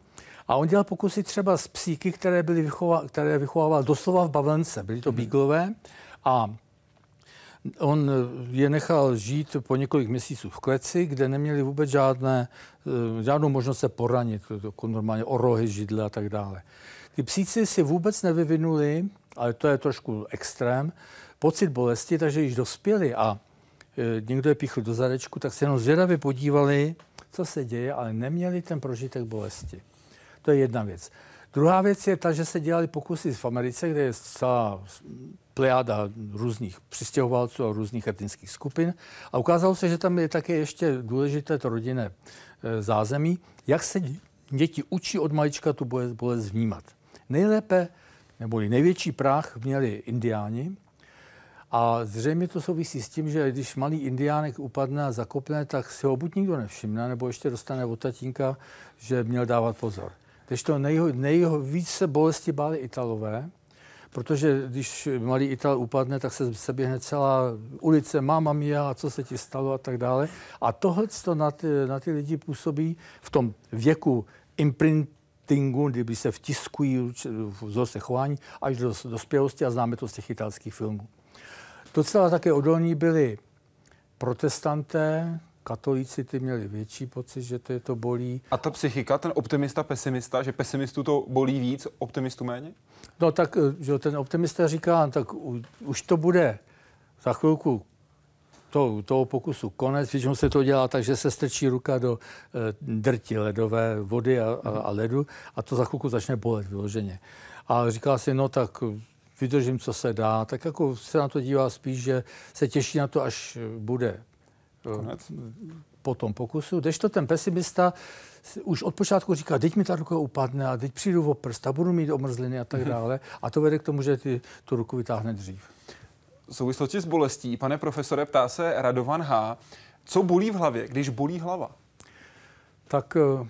A on dělal pokusy třeba z psíky, které, byly vychová, které vychovával doslova v bavlence. Byly to bíglové a On je nechal žít po několik měsíců v kleci, kde neměli vůbec žádné, eh, žádnou možnost se poranit, jako normálně orohy, židle a tak dále. Ty psíci si vůbec nevyvinuli, ale to je trošku extrém, pocit bolesti, takže již dospěli a eh, někdo je píchl do zadečku, tak se jenom zvědavě podívali, co se děje, ale neměli ten prožitek bolesti. To je jedna věc. Druhá věc je ta, že se dělali pokusy v Americe, kde je celá plejáda různých přistěhovalců a různých etnických skupin. A ukázalo se, že tam je také ještě důležité to rodinné e, zázemí, jak se děti učí od malička tu bolest, bolest vnímat. Nejlépe, nebo největší práh měli indiáni, a zřejmě to souvisí s tím, že když malý indiánek upadne a zakopne, tak si ho buď nikdo nevšimne, nebo ještě dostane od tatínka, že měl dávat pozor. Když to nejho, nejvíce bolesti báli Italové, protože když malý Ital upadne, tak se seběhne celá ulice, máma mia, a co se ti stalo a tak dále. A tohle to na ty, na ty lidi působí v tom věku imprintingu, kdyby se vtiskují v chování až do dospělosti a známe to z těch italských filmů. Docela také odolní byli protestanté, katolíci ty měli větší pocit, že to je to bolí.
A ta psychika, ten optimista, pesimista, že pesimistu to bolí víc, optimistu méně?
No tak, eh, že ten optimista říká, tak u, už to bude za chvilku to, toho pokusu konec. Většinou se to dělá tak, že se strčí ruka do e, drti ledové vody a, a, a ledu a to za chvilku začne bolet vyloženě. A říká si, no tak vydržím, co se dá. Tak jako se na to dívá spíš, že se těší na to, až bude Konec. po tom pokusu. to ten pesimista už od počátku říká, teď mi ta ruka upadne a teď přijdu o prst a budu mít omrzliny a tak dále. A to vede k tomu, že ty, tu ruku vytáhne dřív.
V souvislosti s bolestí, pane profesore, ptá se Radovan H. Co bolí v hlavě, když bolí hlava?
Tak uh,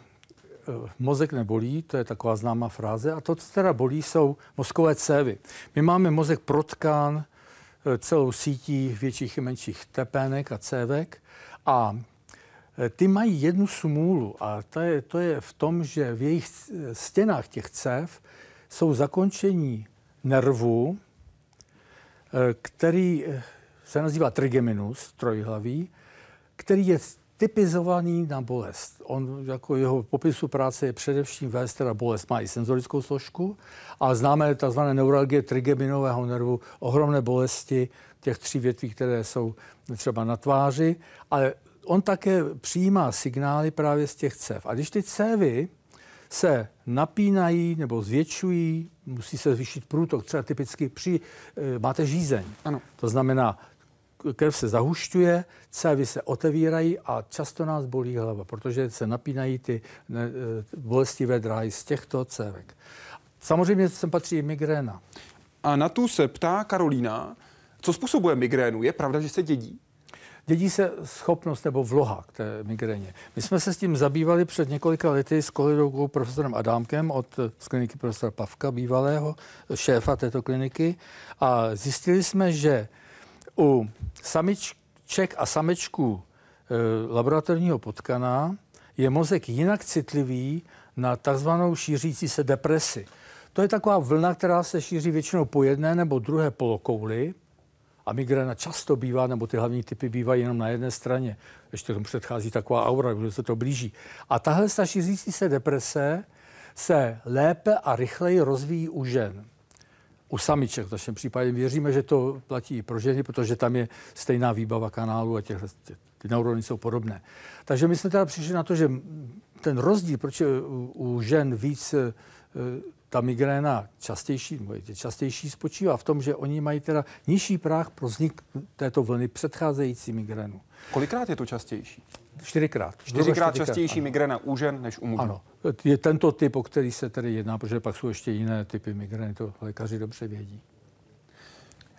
mozek nebolí, to je taková známá fráze. A to, co teda bolí, jsou mozkové cévy. My máme mozek protkán eh, celou sítí větších i menších tepének a cévek a e, ty mají jednu smůlu a to je, to je v tom, že v jejich stěnách těch cév jsou zakončení nervu, který se nazývá trigeminus, trojhlavý, který je typizovaný na bolest. On jako jeho popisu práce je především vést teda bolest, má i senzorickou složku, a známe tzv. neuralgie trigeminového nervu, ohromné bolesti těch tří větví, které jsou třeba na tváři, ale on také přijímá signály právě z těch cév. A když ty cévy se napínají nebo zvětšují, musí se zvýšit průtok, třeba typicky při, e, máte žízeň. Ano. To znamená, krev se zahušťuje, cévy se otevírají a často nás bolí hlava, protože se napínají ty ne, e, bolestivé dráhy z těchto cévek. Samozřejmě sem patří i migréna.
A na tu se ptá Karolína, co způsobuje migrénu? Je pravda, že se dědí?
Dědí se schopnost nebo vloha k té migréně. My jsme se s tím zabývali před několika lety s kolegou profesorem Adámkem od z kliniky profesora Pavka, bývalého šéfa této kliniky a zjistili jsme, že u samiček a samečků e, laboratorního potkana je mozek jinak citlivý na takzvanou šířící se depresi. To je taková vlna, která se šíří většinou po jedné nebo druhé polokouli. A migréna často bývá, nebo ty hlavní typy bývají jenom na jedné straně. Ještě tomu předchází taková aura, že se to blíží. A tahle šířící se deprese se lépe a rychleji rozvíjí u žen. U samiček v našem případě věříme, že to platí i pro ženy, protože tam je stejná výbava kanálu a těch, ty neurony jsou podobné. Takže my jsme teda přišli na to, že ten rozdíl, proč je u, u žen víc e, ta migréna častější, je častější, spočívá v tom, že oni mají teda nižší práh pro vznik této vlny předcházející migrénu.
Kolikrát je to častější?
Čtyřikrát.
Čtyřikrát častější migréna u žen než u mužů.
Ano, je tento typ, o který se tedy jedná, protože pak jsou ještě jiné typy migrény, to lékaři dobře vědí.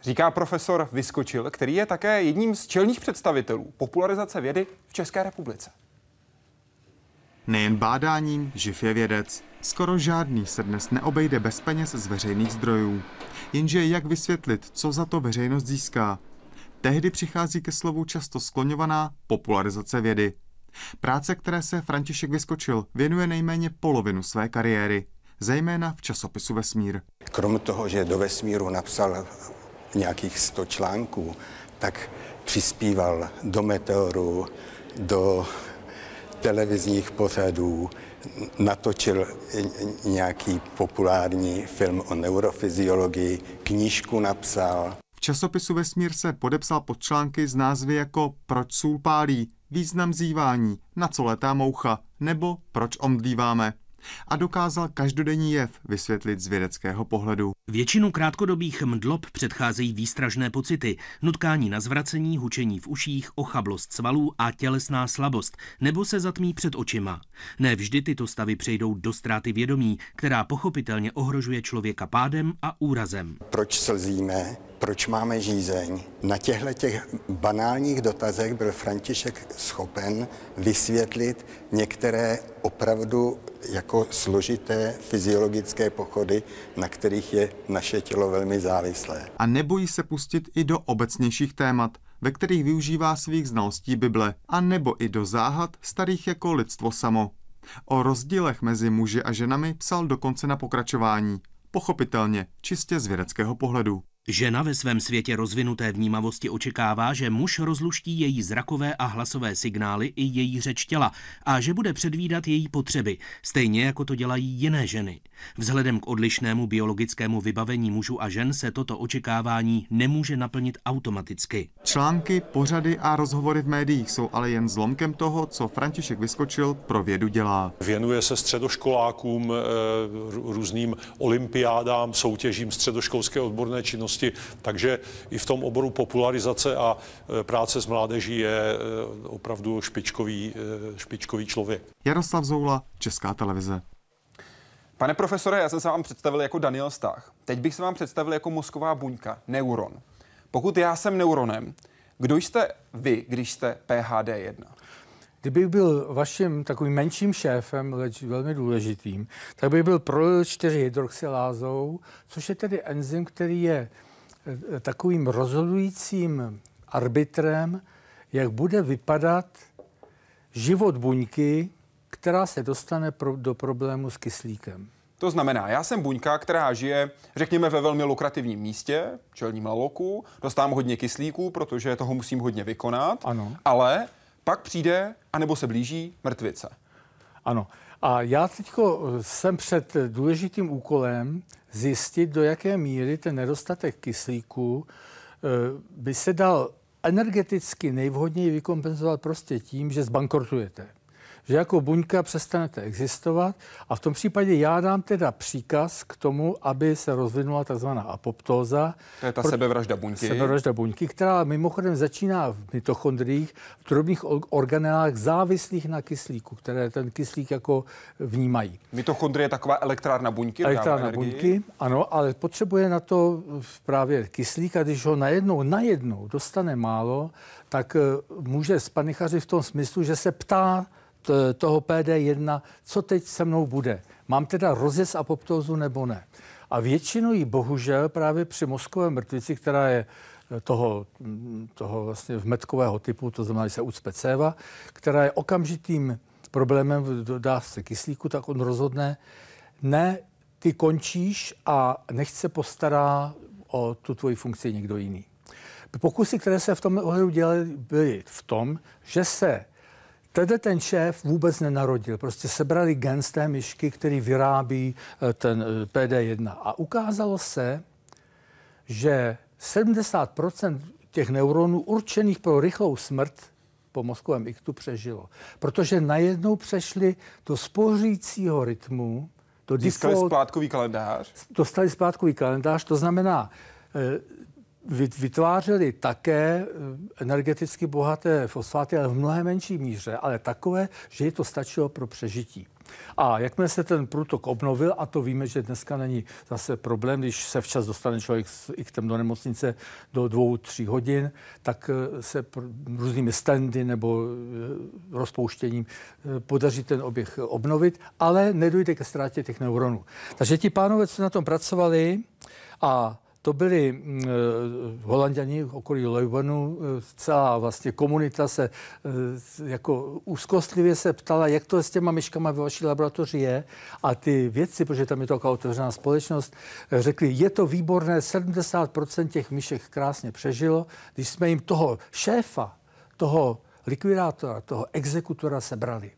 Říká profesor Vyskočil, který je také jedním z čelních představitelů popularizace vědy v České republice.
Nejen bádáním, živ je vědec. Skoro žádný se dnes neobejde bez peněz z veřejných zdrojů. Jenže jak vysvětlit, co za to veřejnost získá? Tehdy přichází ke slovu často skloňovaná popularizace vědy. Práce, které se František Vyskočil, věnuje nejméně polovinu své kariéry, zejména v časopisu Vesmír.
Krom toho, že do vesmíru napsal nějakých 100 článků, tak přispíval do meteoru, do televizních pořadů, natočil nějaký populární film o neurofyziologii, knížku napsal.
V časopisu Vesmír se podepsal pod články z názvy jako Proč sůl pálí, význam zývání, na co letá moucha, nebo Proč omdlíváme a dokázal každodenní jev vysvětlit z vědeckého pohledu.
Většinu krátkodobých mdlob předcházejí výstražné pocity, nutkání na zvracení, hučení v uších, ochablost svalů a tělesná slabost, nebo se zatmí před očima. Ne vždy tyto stavy přejdou do ztráty vědomí, která pochopitelně ohrožuje člověka pádem a úrazem.
Proč slzíme? Proč máme žízeň? Na těchto těch banálních dotazech byl František schopen vysvětlit některé opravdu jako složité fyziologické pochody, na kterých je naše tělo velmi závislé.
A nebojí se pustit i do obecnějších témat, ve kterých využívá svých znalostí Bible, a nebo i do záhad starých jako lidstvo samo. O rozdílech mezi muži a ženami psal dokonce na pokračování. Pochopitelně, čistě z vědeckého pohledu.
Žena ve svém světě rozvinuté vnímavosti očekává, že muž rozluští její zrakové a hlasové signály i její řeč těla a že bude předvídat její potřeby, stejně jako to dělají jiné ženy. Vzhledem k odlišnému biologickému vybavení mužů a žen se toto očekávání nemůže naplnit automaticky.
Články, pořady a rozhovory v médiích jsou ale jen zlomkem toho, co František Vyskočil pro vědu dělá.
Věnuje se středoškolákům, eh, různým olympiádám, soutěžím středoškolské odborné činnosti společnosti. Takže i v tom oboru popularizace a e, práce s mládeží je e, opravdu špičkový, e, špičkový člověk.
Jaroslav Zoula, Česká televize.
Pane profesore, já jsem se vám představil jako Daniel Stach. Teď bych se vám představil jako mozková buňka, neuron. Pokud já jsem neuronem, kdo jste vy, když jste PHD1?
Kdybych byl vaším takovým menším šéfem, leč velmi důležitým, tak bych byl pro 4 hydroxylázou, což je tedy enzym, který je takovým rozhodujícím arbitrem, jak bude vypadat život buňky, která se dostane pro, do problému s kyslíkem.
To znamená, já jsem buňka, která žije, řekněme, ve velmi lukrativním místě, čelním laloku, dostávám hodně kyslíků, protože toho musím hodně vykonat,
ano.
ale pak přijde, anebo se blíží mrtvice.
Ano. A já teď jsem před důležitým úkolem zjistit, do jaké míry ten nedostatek kyslíku eh, by se dal energeticky nejvhodněji vykompenzovat prostě tím, že zbankrotujete že jako buňka přestanete existovat a v tom případě já dám teda příkaz k tomu, aby se rozvinula tzv. apoptóza.
To je ta pro... sebevražda buňky.
Sebevražda buňky, která mimochodem začíná v mitochondriích, v drobných organelách závislých na kyslíku, které ten kyslík jako vnímají.
Mitochondrie je taková elektrárna buňky?
Elektrárna buňky, ano, ale potřebuje na to právě kyslík a když ho najednou, najednou dostane málo, tak eh, může spanichařit v tom smyslu, že se ptá toho PD1, co teď se mnou bude. Mám teda rozjezd apoptózu nebo ne? A většinu jí bohužel právě při mozkové mrtvici, která je eh, toho, mm, toho vlastně vmetkového typu, to znamená, že se ucpe céva, která je okamžitým problémem v dodávce kyslíku, tak on rozhodne ne ty končíš a nech se postará o tu tvoji funkci někdo jiný. Pokusy, které se v tom ohledu dělaly, byly v tom, že se Tedy ten šéf vůbec nenarodil. Prostě sebrali gen z té myšky, který vyrábí eh, ten eh, PD1. A ukázalo se, že 70% těch neuronů určených pro rychlou smrt po mozkovém iktu přežilo. Protože najednou přešli do spořícího rytmu, do
Získali default, splátkový kalendář?
Dostali splátkový kalendář, to znamená, vytvářeli také eh, energeticky bohaté fosfáty, ale v mnohem menší míře, ale takové, že je to stačilo pro přežití. A jakmile se ten průtok obnovil, a to víme, že dneska není zase problém, když se včas dostane člověk s iktem do nemocnice do dvou, tří hodin, tak eh, se různými standy nebo eh, rozpouštěním podaří ten oběh obnovit, ale nedojde ke ztrátě těch neuronů. Takže ti pánové, co na tom pracovali a to byli uh, holanděni okolí Leubanu, uh, celá vlastně komunita se uh, jako úzkostlivě se ptala, jak to s těma myškama ve vaší laboratoři je a ty věci, protože tam je to taková otevřená společnost, řekli, je to výborné, 70% těch myšek krásně přežilo, když jsme jim toho šéfa, toho likvidátora, toho exekutora sebrali.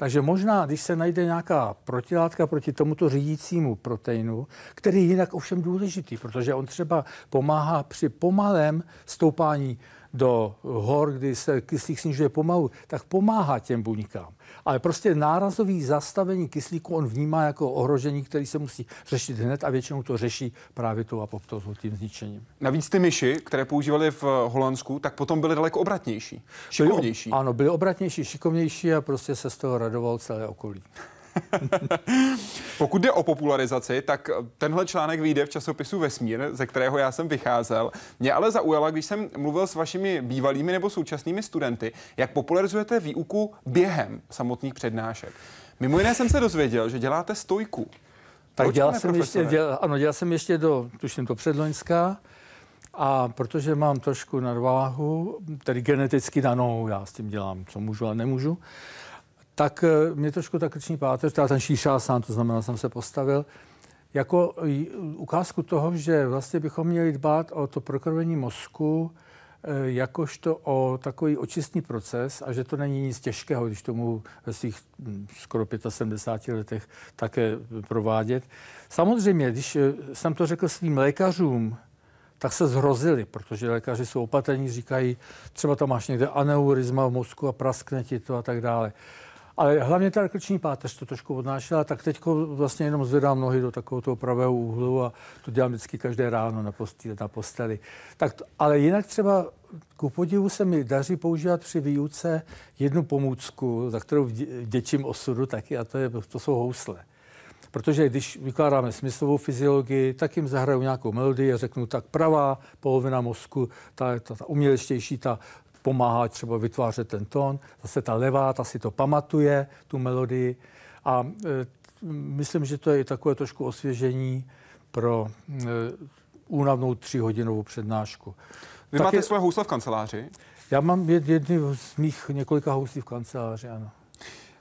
Takže možná, když se najde nějaká protilátka proti tomuto řídícímu proteinu, který je jinak ovšem důležitý, protože on třeba pomáhá při pomalém stoupání do hor, kdy se kyslík snižuje pomalu, tak pomáhá těm buňkám. Ale prostě nárazový zastavení kyslíku on vnímá jako ohrožení, který se musí řešit hned a většinou to řeší právě tou apoptozou, tím zničením.
Navíc ty myši, které používali v Holandsku, tak potom byly daleko obratnější, šikovnější.
Byly, ano, byly obratnější, šikovnější a prostě se z toho radoval celé okolí.
Pokud jde o popularizaci, tak tenhle článek vyjde v časopisu Vesmír, ze kterého já jsem vycházel. Mě ale zaujala, když jsem mluvil s vašimi bývalými nebo současnými studenty, jak popularizujete výuku během samotných přednášek. Mimo jiné jsem se dozvěděl, že děláte stojku.
Tak dělal jsem, ještě, dělal, ano, dělal jsem ještě do, tuším to předloňská, a protože mám trošku nadváhu, tedy geneticky danou, já s tím dělám, co můžu a nemůžu, tak eh, mě trošku ta krční páteř, teda ten šíšá sám, to znamená, jsem se postavil, jako ukázku toho, že vlastně bychom měli dbát o to prokrvení mozku, eh, jakožto o takový očistný proces a že to není nic těžkého, když to mohu ve svých hm, skoro 75 letech také provádět. Samozřejmě, když eh, jsem to řekl svým lékařům, tak se zhrozili, protože lékaři jsou opatrní, říkají, třeba tam máš někde aneurizma v mozku a praskne ti to a tak dále. Ale hlavně ta krční páteř to trošku odnášela, tak teď vlastně jenom zvedám nohy do takového toho pravého úhlu a to dělám vždycky každé ráno na posteli. Na posteli. Tak to, ale jinak třeba ku podivu se mi daří používat při výuce jednu pomůcku, za kterou děčím osudu taky, a to, je, to jsou housle. Protože když vykládáme smyslovou fyziologii, tak jim zahraju nějakou melodii a řeknu, tak pravá polovina mozku, ta, ta, ta umělečtější, ta pomáhá třeba vytvářet ten tón. Zase ta levá, ta si to pamatuje, tu melodii. A e, myslím, že to je takové trošku osvěžení pro e, únavnou tříhodinovou přednášku.
Vy tak máte je, svoje housle v kanceláři?
Já mám jedny z mých několika houslí v kanceláři, ano.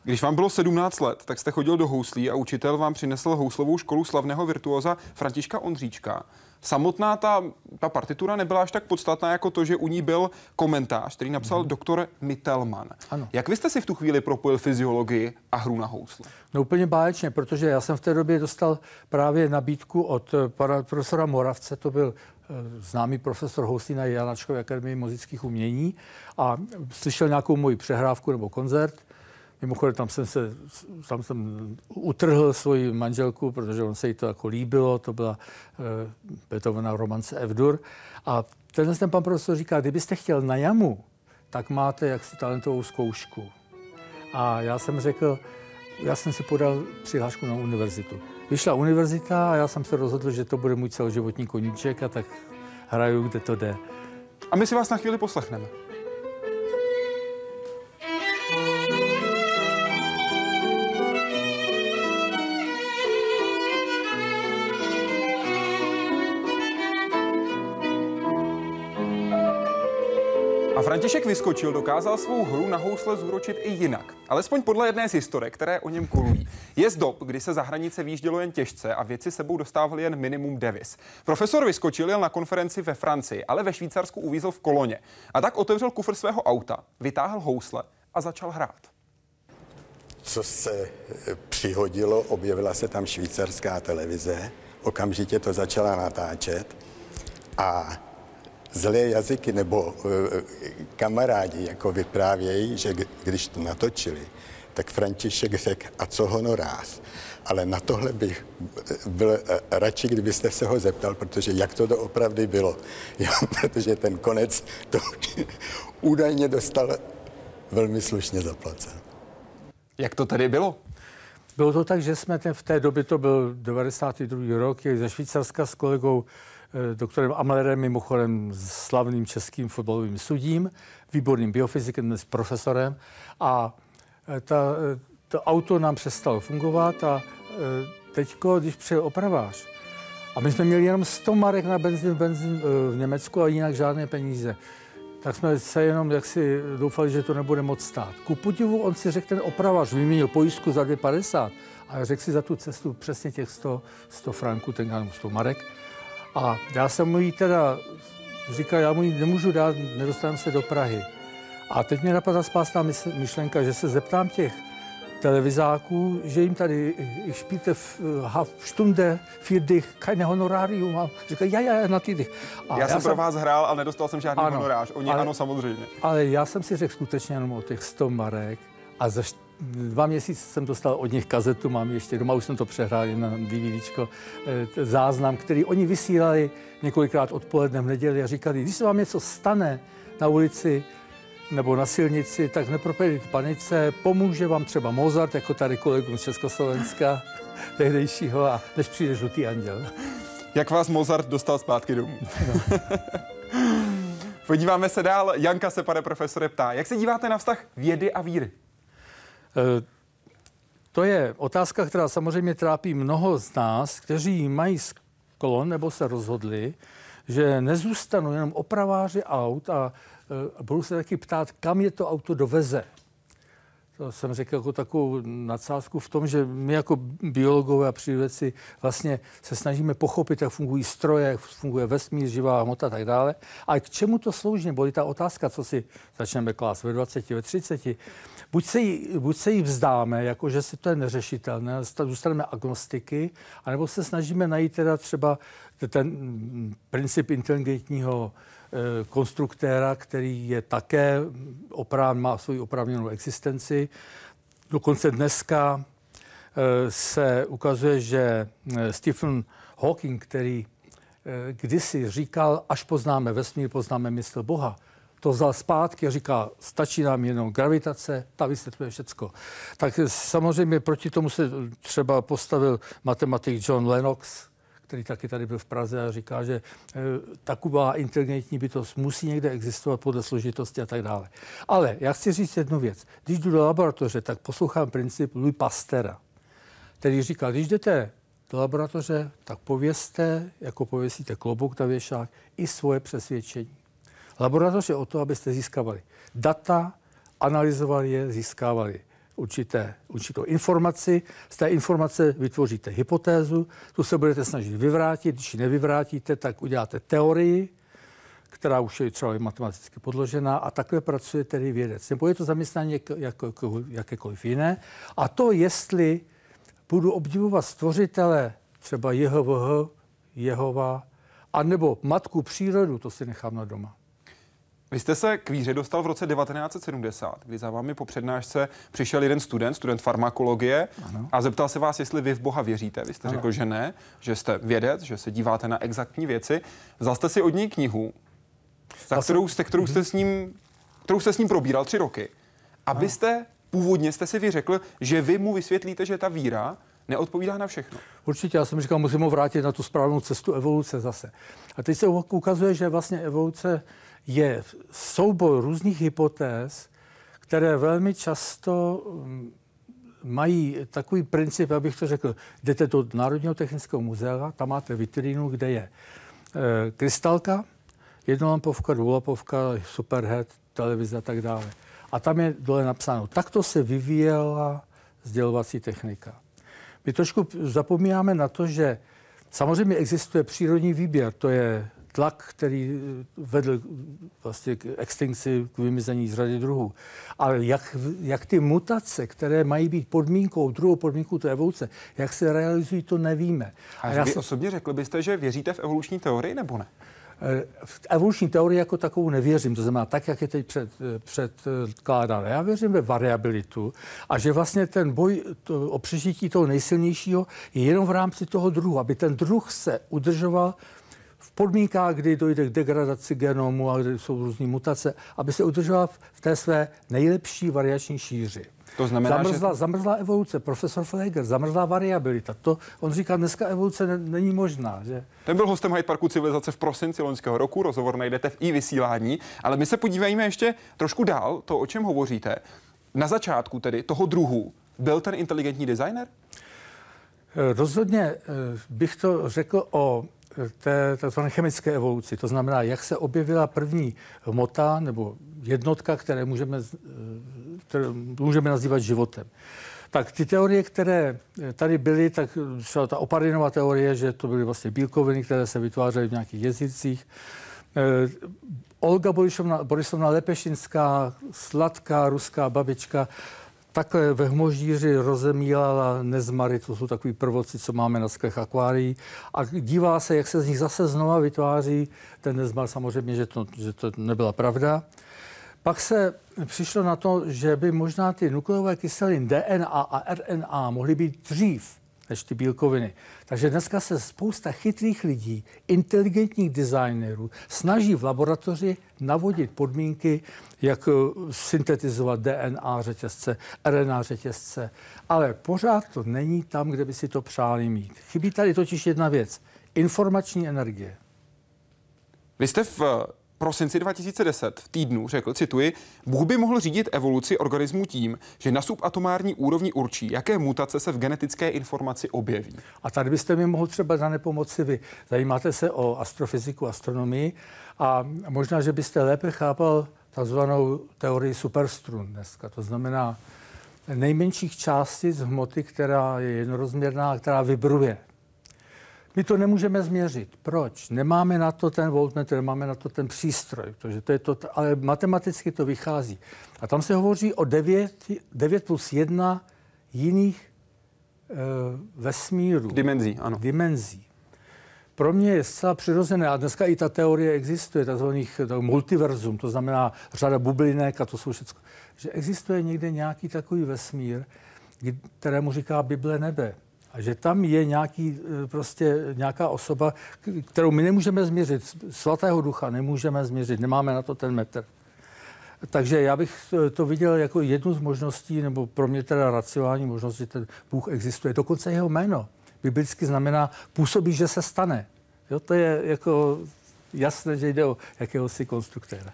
Když vám bylo 17 let, tak jste chodil do houslí a učitel vám přinesl houslovou školu slavného virtuoza Františka Ondříčka samotná ta, ta partitura nebyla až tak podstatná jako to, že u ní byl komentář, který napsal mm. doktor Mittelman. Ano. Jak vy jste si v tu chvíli propojil fyziologii a hru na housle?
No úplně báječně, protože já jsem v té době dostal právě nabídku od eh, pana profesora Moravce, to byl eh, známý profesor houslí na Janačkové akademii muzických umění a slyšel nějakou moji přehrávku nebo koncert Mimochodem, tam jsem, se, tam jsem utrhl svoji manželku, protože on se jí to jako líbilo, to byla uh, Beethovenova romance F-dur. A tenhle ten pan profesor říká, kdybyste chtěl na jamu, tak máte jaksi talentovou zkoušku. A já jsem řekl, já jsem si podal přihlášku na univerzitu. Vyšla univerzita a já jsem se rozhodl, že to bude můj celoživotní koníček a tak hraju, kde to jde.
A my si vás na chvíli poslechneme. František Vyskočil dokázal svou hru na housle zúročit i jinak. Alespoň podle jedné z historik, které o něm kolují. Je z dob, kdy se za hranice výjíždělo jen těžce a věci sebou dostávali jen minimum devis. Profesor Vyskočil jel na konferenci ve Francii, ale ve Švýcarsku uvízl v koloně. A tak otevřel kufr svého auta, vytáhl housle a začal hrát.
Co se přihodilo, objevila se tam švýcarská televize, okamžitě to začala natáčet a zlé jazyky nebo e, kamarádi jako vyprávějí, že když to natočili, tak František řekl, a co honorář? Ale na tohle bych byl e, radši, kdybyste se ho zeptal, protože jak to doopravdy bylo. Jo, protože ten konec to údajně dostal velmi slušně zaplacen.
Jak to tedy bylo?
Bylo to tak, že jsme ten, v té době, to byl 92. rok, ze Švýcarska s kolegou Eh, doktorem Amlerem, mimochodem slavným českým fotbalovým sudím, výborným biofyzikem, dnes profesorem. A eh, ta, eh, to auto nám přestalo fungovat a teďko, když přijel opravář, a my jsme měli jenom 100 marek na benzín, benzín v Německu a jinak žádné peníze. Tak jsme se jenom jaksi doufali, že to nebude moc stát. Ku podivu on si řekl, ten opravář vyměnil pojistku za 2,50 a řekl si za tu cestu přesně těch 100, 100 franků, ten 100 marek. A já jsem mu jí teda říkal, já mu ji nemůžu dát, nedostanu se do Prahy. A teď mě napadla spásná myšlenka, že se zeptám těch televizáků, že jim tady ich špíte v half stunde, vier dich, keine honorárium. A říkají, já, já, na ty
Já, já jsem pro vás hrál a nedostal jsem žádný ano, honorář. Oni ale, ano, samozřejmě.
Ale já jsem si řekl skutečně jenom o těch 100 marek a za dva měsíce jsem dostal od nich kazetu, mám ještě doma, už jsem to přehrál na DVDčko, eh, záznam, který oni vysílali několikrát odpoledne v neděli a říkali, když se vám něco stane na ulici nebo na silnici, tak nepropadejte panice, pomůže vám třeba Mozart, jako tady kolegům z Československa tehdejšího, a než přijde žlutý anděl.
Jak vás Mozart dostal zpátky domů? No. Podíváme se dál. Janka se, pane profesore, ptá, jak se díváte na vztah vědy a víry?
Eh, to je otázka, která samozřejmě trápí mnoho z nás, kteří mají sklon nebo se rozhodli, že nezůstanou jenom opraváři aut a eh, budou se taky ptát, kam je to auto doveze. To jsem řekl jako takovou nadsázku v tom, že my jako biologové a přírodovědci vlastně se snažíme pochopit, jak fungují stroje, jak funguje vesmír, živá hmota a tak dále. A k čemu to slouží? Nebo ta otázka, co si začneme klást ve 20, ve 30, buď se jí, buď se jí vzdáme, jako že si to je neřešitelné, zůstaneme agnostiky, anebo se snažíme najít teda třeba ten princip inteligentního konstruktéra, který je také oprávn, má svou oprávněnou existenci. Dokonce dneska eh, se ukazuje, že eh, Stephen Hawking, který kdysi říkal, až poznáme vesmír, poznáme mysl Boha, to vzal zpátky a říká, stačí nám jenom gravitace, ta vysvětluje všecko. Tak samozřejmě proti tomu se třeba postavil matematik John Lennox, který taky tady byl v Praze a říká, že e, taková inteligentní bytost musí někde existovat podle složitosti a tak dále. Ale já chci říct jednu věc. Když jdu do laboratoře, tak poslouchám princip Louis Pastera, který říká, když jdete do laboratoře, tak povězte, jako pověsíte klobouk na věšák, i svoje přesvědčení. Laboratoř je o to, abyste získávali data, analyzovali je, získávali určité, určitou informaci. Z té informace vytvoříte hypotézu, tu se budete snažit vyvrátit. Když ji nevyvrátíte, tak uděláte teorii, která už je třeba matematicky podložená a takhle pracuje tedy vědec. Nebo je to zaměstnání jako, jako, jako, jakékoliv jiné. A to, jestli budu obdivovat stvořitele, třeba Jehovah, Jehova, anebo matku přírodu, to si nechám na doma.
Vy jste se k víře dostal v roce 1970, kdy za vámi po přednášce přišel jeden student, student farmakologie, ano. a zeptal se vás, jestli vy v Boha věříte. Vy jste ano. řekl, že ne, že jste vědec, že se díváte na exaktní věci. Vzal jste si od něj knihu, za kterou, jste, kterou, jste s ním, kterou jste s ním probíral tři roky. Abyste původně jste si vyřekl, že vy mu vysvětlíte, že ta víra neodpovídá na všechno.
Určitě, já jsem říkal, musím ho vrátit na tu správnou cestu evoluce zase. A teď se ukazuje, že vlastně evoluce je soubor různých hypotéz, které velmi často mm, mají takový princip, abych to řekl, jdete do Národního technického muzea, tam máte vitrínu, kde je e, krystalka, jednolampovka, dvoulampovka, superhead, televize a tak dále. A tam je dole napsáno, takto se vyvíjela sdělovací technika. My trošku zapomínáme na to, že samozřejmě existuje přírodní výběr, to je tlak, který vedl vlastně k extinkci, k vymizení z řady druhů. Ale jak, jak ty mutace, které mají být podmínkou, druhou podmínkou té evoluce, jak se realizují, to nevíme.
A, A já vy osobně řekl byste, že věříte v evoluční teorii nebo ne?
V evoluční teorii jako takovou nevěřím, to znamená tak, jak je teď před, předkládáno. Já věřím ve variabilitu a že vlastně ten boj to, o přežití toho nejsilnějšího je jenom v rámci toho druhu, aby ten druh se udržoval v podmínkách, kdy dojde k degradaci genomu a kdy jsou různé mutace, aby se udržoval v té své nejlepší variační šíři. To znamená, zamrzla, že... zamrzlá evoluce, profesor Fleger, zamrzlá variabilita. To on říká, dneska evoluce ne, není možná. Že?
Ten byl hostem Hyde Parku civilizace v prosinci loňského roku, rozhovor najdete v i vysílání, ale my se podívejme ještě trošku dál, to, o čem hovoříte. Na začátku tedy toho druhu byl ten inteligentní designer?
Eh, rozhodně eh, bych to řekl o té tzv. chemické evoluci. To znamená, jak se objevila první hmota nebo jednotka, které můžeme, které můžeme nazývat životem. Tak ty teorie, které tady byly, tak třeba ta oparinová teorie, že to byly vlastně bílkoviny, které se vytvářely v nějakých jazycích. Eh, Olga Borisovna, Borisovna Lepešinská, sladká ruská babička, takhle ve hmoždíři rozemílala nezmary, to jsou takový prvoci, co máme na sklech akvárií, a dívá se, jak se z nich zase znova vytváří ten nezmar. Samozřejmě, že to, že to nebyla pravda. Pak se přišlo na to, že by možná ty nukleové kyseliny DNA a RNA mohly být dřív než ty bílkoviny. Takže dneska se spousta chytrých lidí, inteligentních designérů snaží v laboratoři navodit podmínky, jak eh, syntetizovat DNA řetězce, RNA řetězce, ale pořád to není tam, kde by si to přáli mít. Chybí tady totiž jedna věc. Informační energie.
Vy jste v prosinci 2010 v týdnu řekl, cituji, Bůh by mohl řídit evoluci organismů tím, že na subatomární úrovni určí, jaké mutace se v genetické informaci objeví.
A tady byste mi mohl třeba za nepomoci vy. Zajímáte se o astrofyziku, astronomii a možná, že byste lépe chápal takzvanou teorii superstrun dneska. To znamená nejmenších částic hmoty, která je jednorozměrná a která vibruje. My to nemůžeme změřit. Proč? Nemáme na to ten voltmetr, nemáme na to ten přístroj, protože to je to, ale matematicky to vychází. A tam se hovoří o 9, 9 plus 1 jiných e, vesmírů.
Dimenzí, ano.
Dimenzí. Pro mě je zcela přirozené, a dneska i ta teorie existuje, takzvaných multiverzum, to znamená řada bublinek a to jsou všechno, že existuje někde nějaký takový vesmír, kterému říká Bible nebe. A že tam je nějaký, e, prostě nějaká osoba, kterou my nemůžeme změřit, svatého ducha nemůžeme změřit, nemáme na to ten metr. Takže já bych to viděl jako jednu z možností, nebo pro mě teda racionální možnost, že ten Bůh existuje. Dokonce jeho jméno biblicky znamená působí, že se stane. Jo, to je jako jasné, že jde o jakéhosi konstruktéra.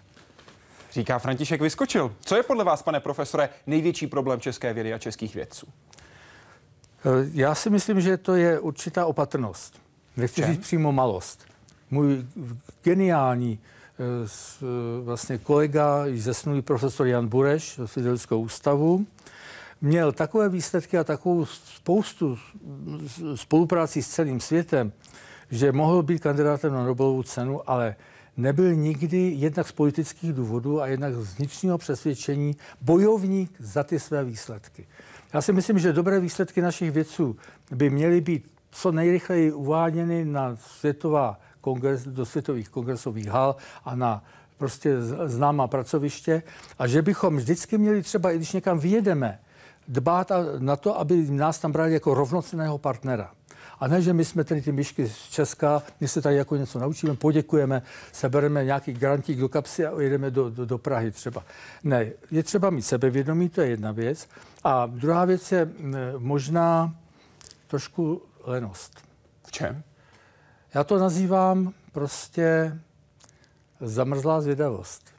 Říká František Vyskočil. Co je podle vás, pane profesore, největší problém české vědy a českých vědců?
Eh, já si myslím, že to je určitá opatrnost. Nechci říct přímo malost. Můj geniální eh, eh, vlastně kolega, zesnulý profesor Jan Bureš z Fidelského ústavu, měl takové výsledky a takovou spoustu spolupráci s celým světem, že mohl být kandidátem na Nobelovu cenu, ale nebyl nikdy jednak z politických důvodů a jednak z vnitřního přesvědčení bojovník za ty své výsledky. Já si myslím, že dobré výsledky našich vědců by měly být co nejrychleji uváděny na světová kongres, do světových kongresových hal a na prostě známá pracoviště a že bychom vždycky měli třeba, i když někam vyjedeme, dbát na to, aby nás tam brali jako rovnoceného partnera. A ne, že my jsme tedy ty myšky z Česka, my se tady jako něco naučíme, poděkujeme, sebereme nějaký grantík do kapsy a jedeme do, do, do Prahy třeba. Ne, je třeba mít sebevědomí, to je jedna věc. A druhá věc je možná trošku lenost.
V čem?
Já to nazývám prostě zamrzlá zvědavost.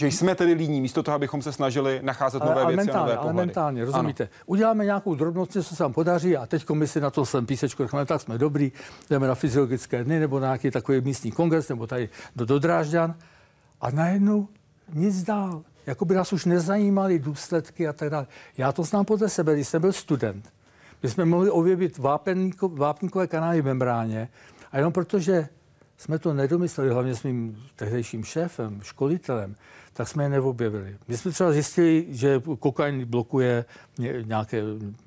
Že jsme tedy líní, místo toho, abychom se snažili nacházet ale, nové ale věci mentálně, a nové pohledy.
Ale mentálně, rozumíte? Ano. Uděláme nějakou drobnost, co se nám podaří a teď my si na to jsem písečku řekneme, tak jsme dobrý, jdeme na fyziologické dny nebo na nějaký takový místní kongres nebo tady do, do Drážďan a najednou nic dál. Jako by nás už nezajímaly důsledky a tak dále. Já to znám podle sebe, když jsem byl student. My jsme mohli objevit vápníkové kanály v membráně a jenom protože jsme to nedomysleli, hlavně s mým tehdejším šéfem, školitelem, tak jsme je neobjevili. My jsme třeba zjistili, že kokain blokuje nějaké,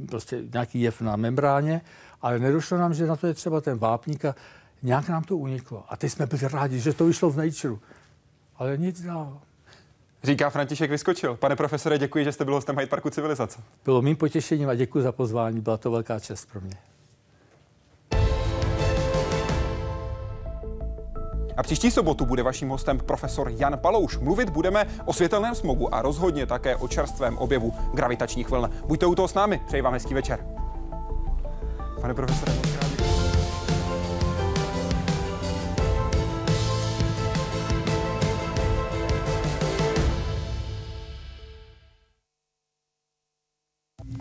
prostě nějaký jev na membráně, ale nedošlo nám, že na to je třeba ten vápník a nějak nám to uniklo. A teď jsme byli rádi, že to vyšlo v Nature. Ale nic dál.
Říká František Vyskočil. Pane profesore, děkuji, že jste byl hostem Hyde Parku Civilizace.
Bylo mým potěšením a děkuji za pozvání. Byla to velká čest pro mě.
A příští sobotu bude vaším hostem profesor Jan Palouš. Mluvit budeme o světelném smogu a rozhodně také o čerstvém objevu gravitačních vln. Buďte u toho s námi, přeji vám hezký večer. Pane profesore, moc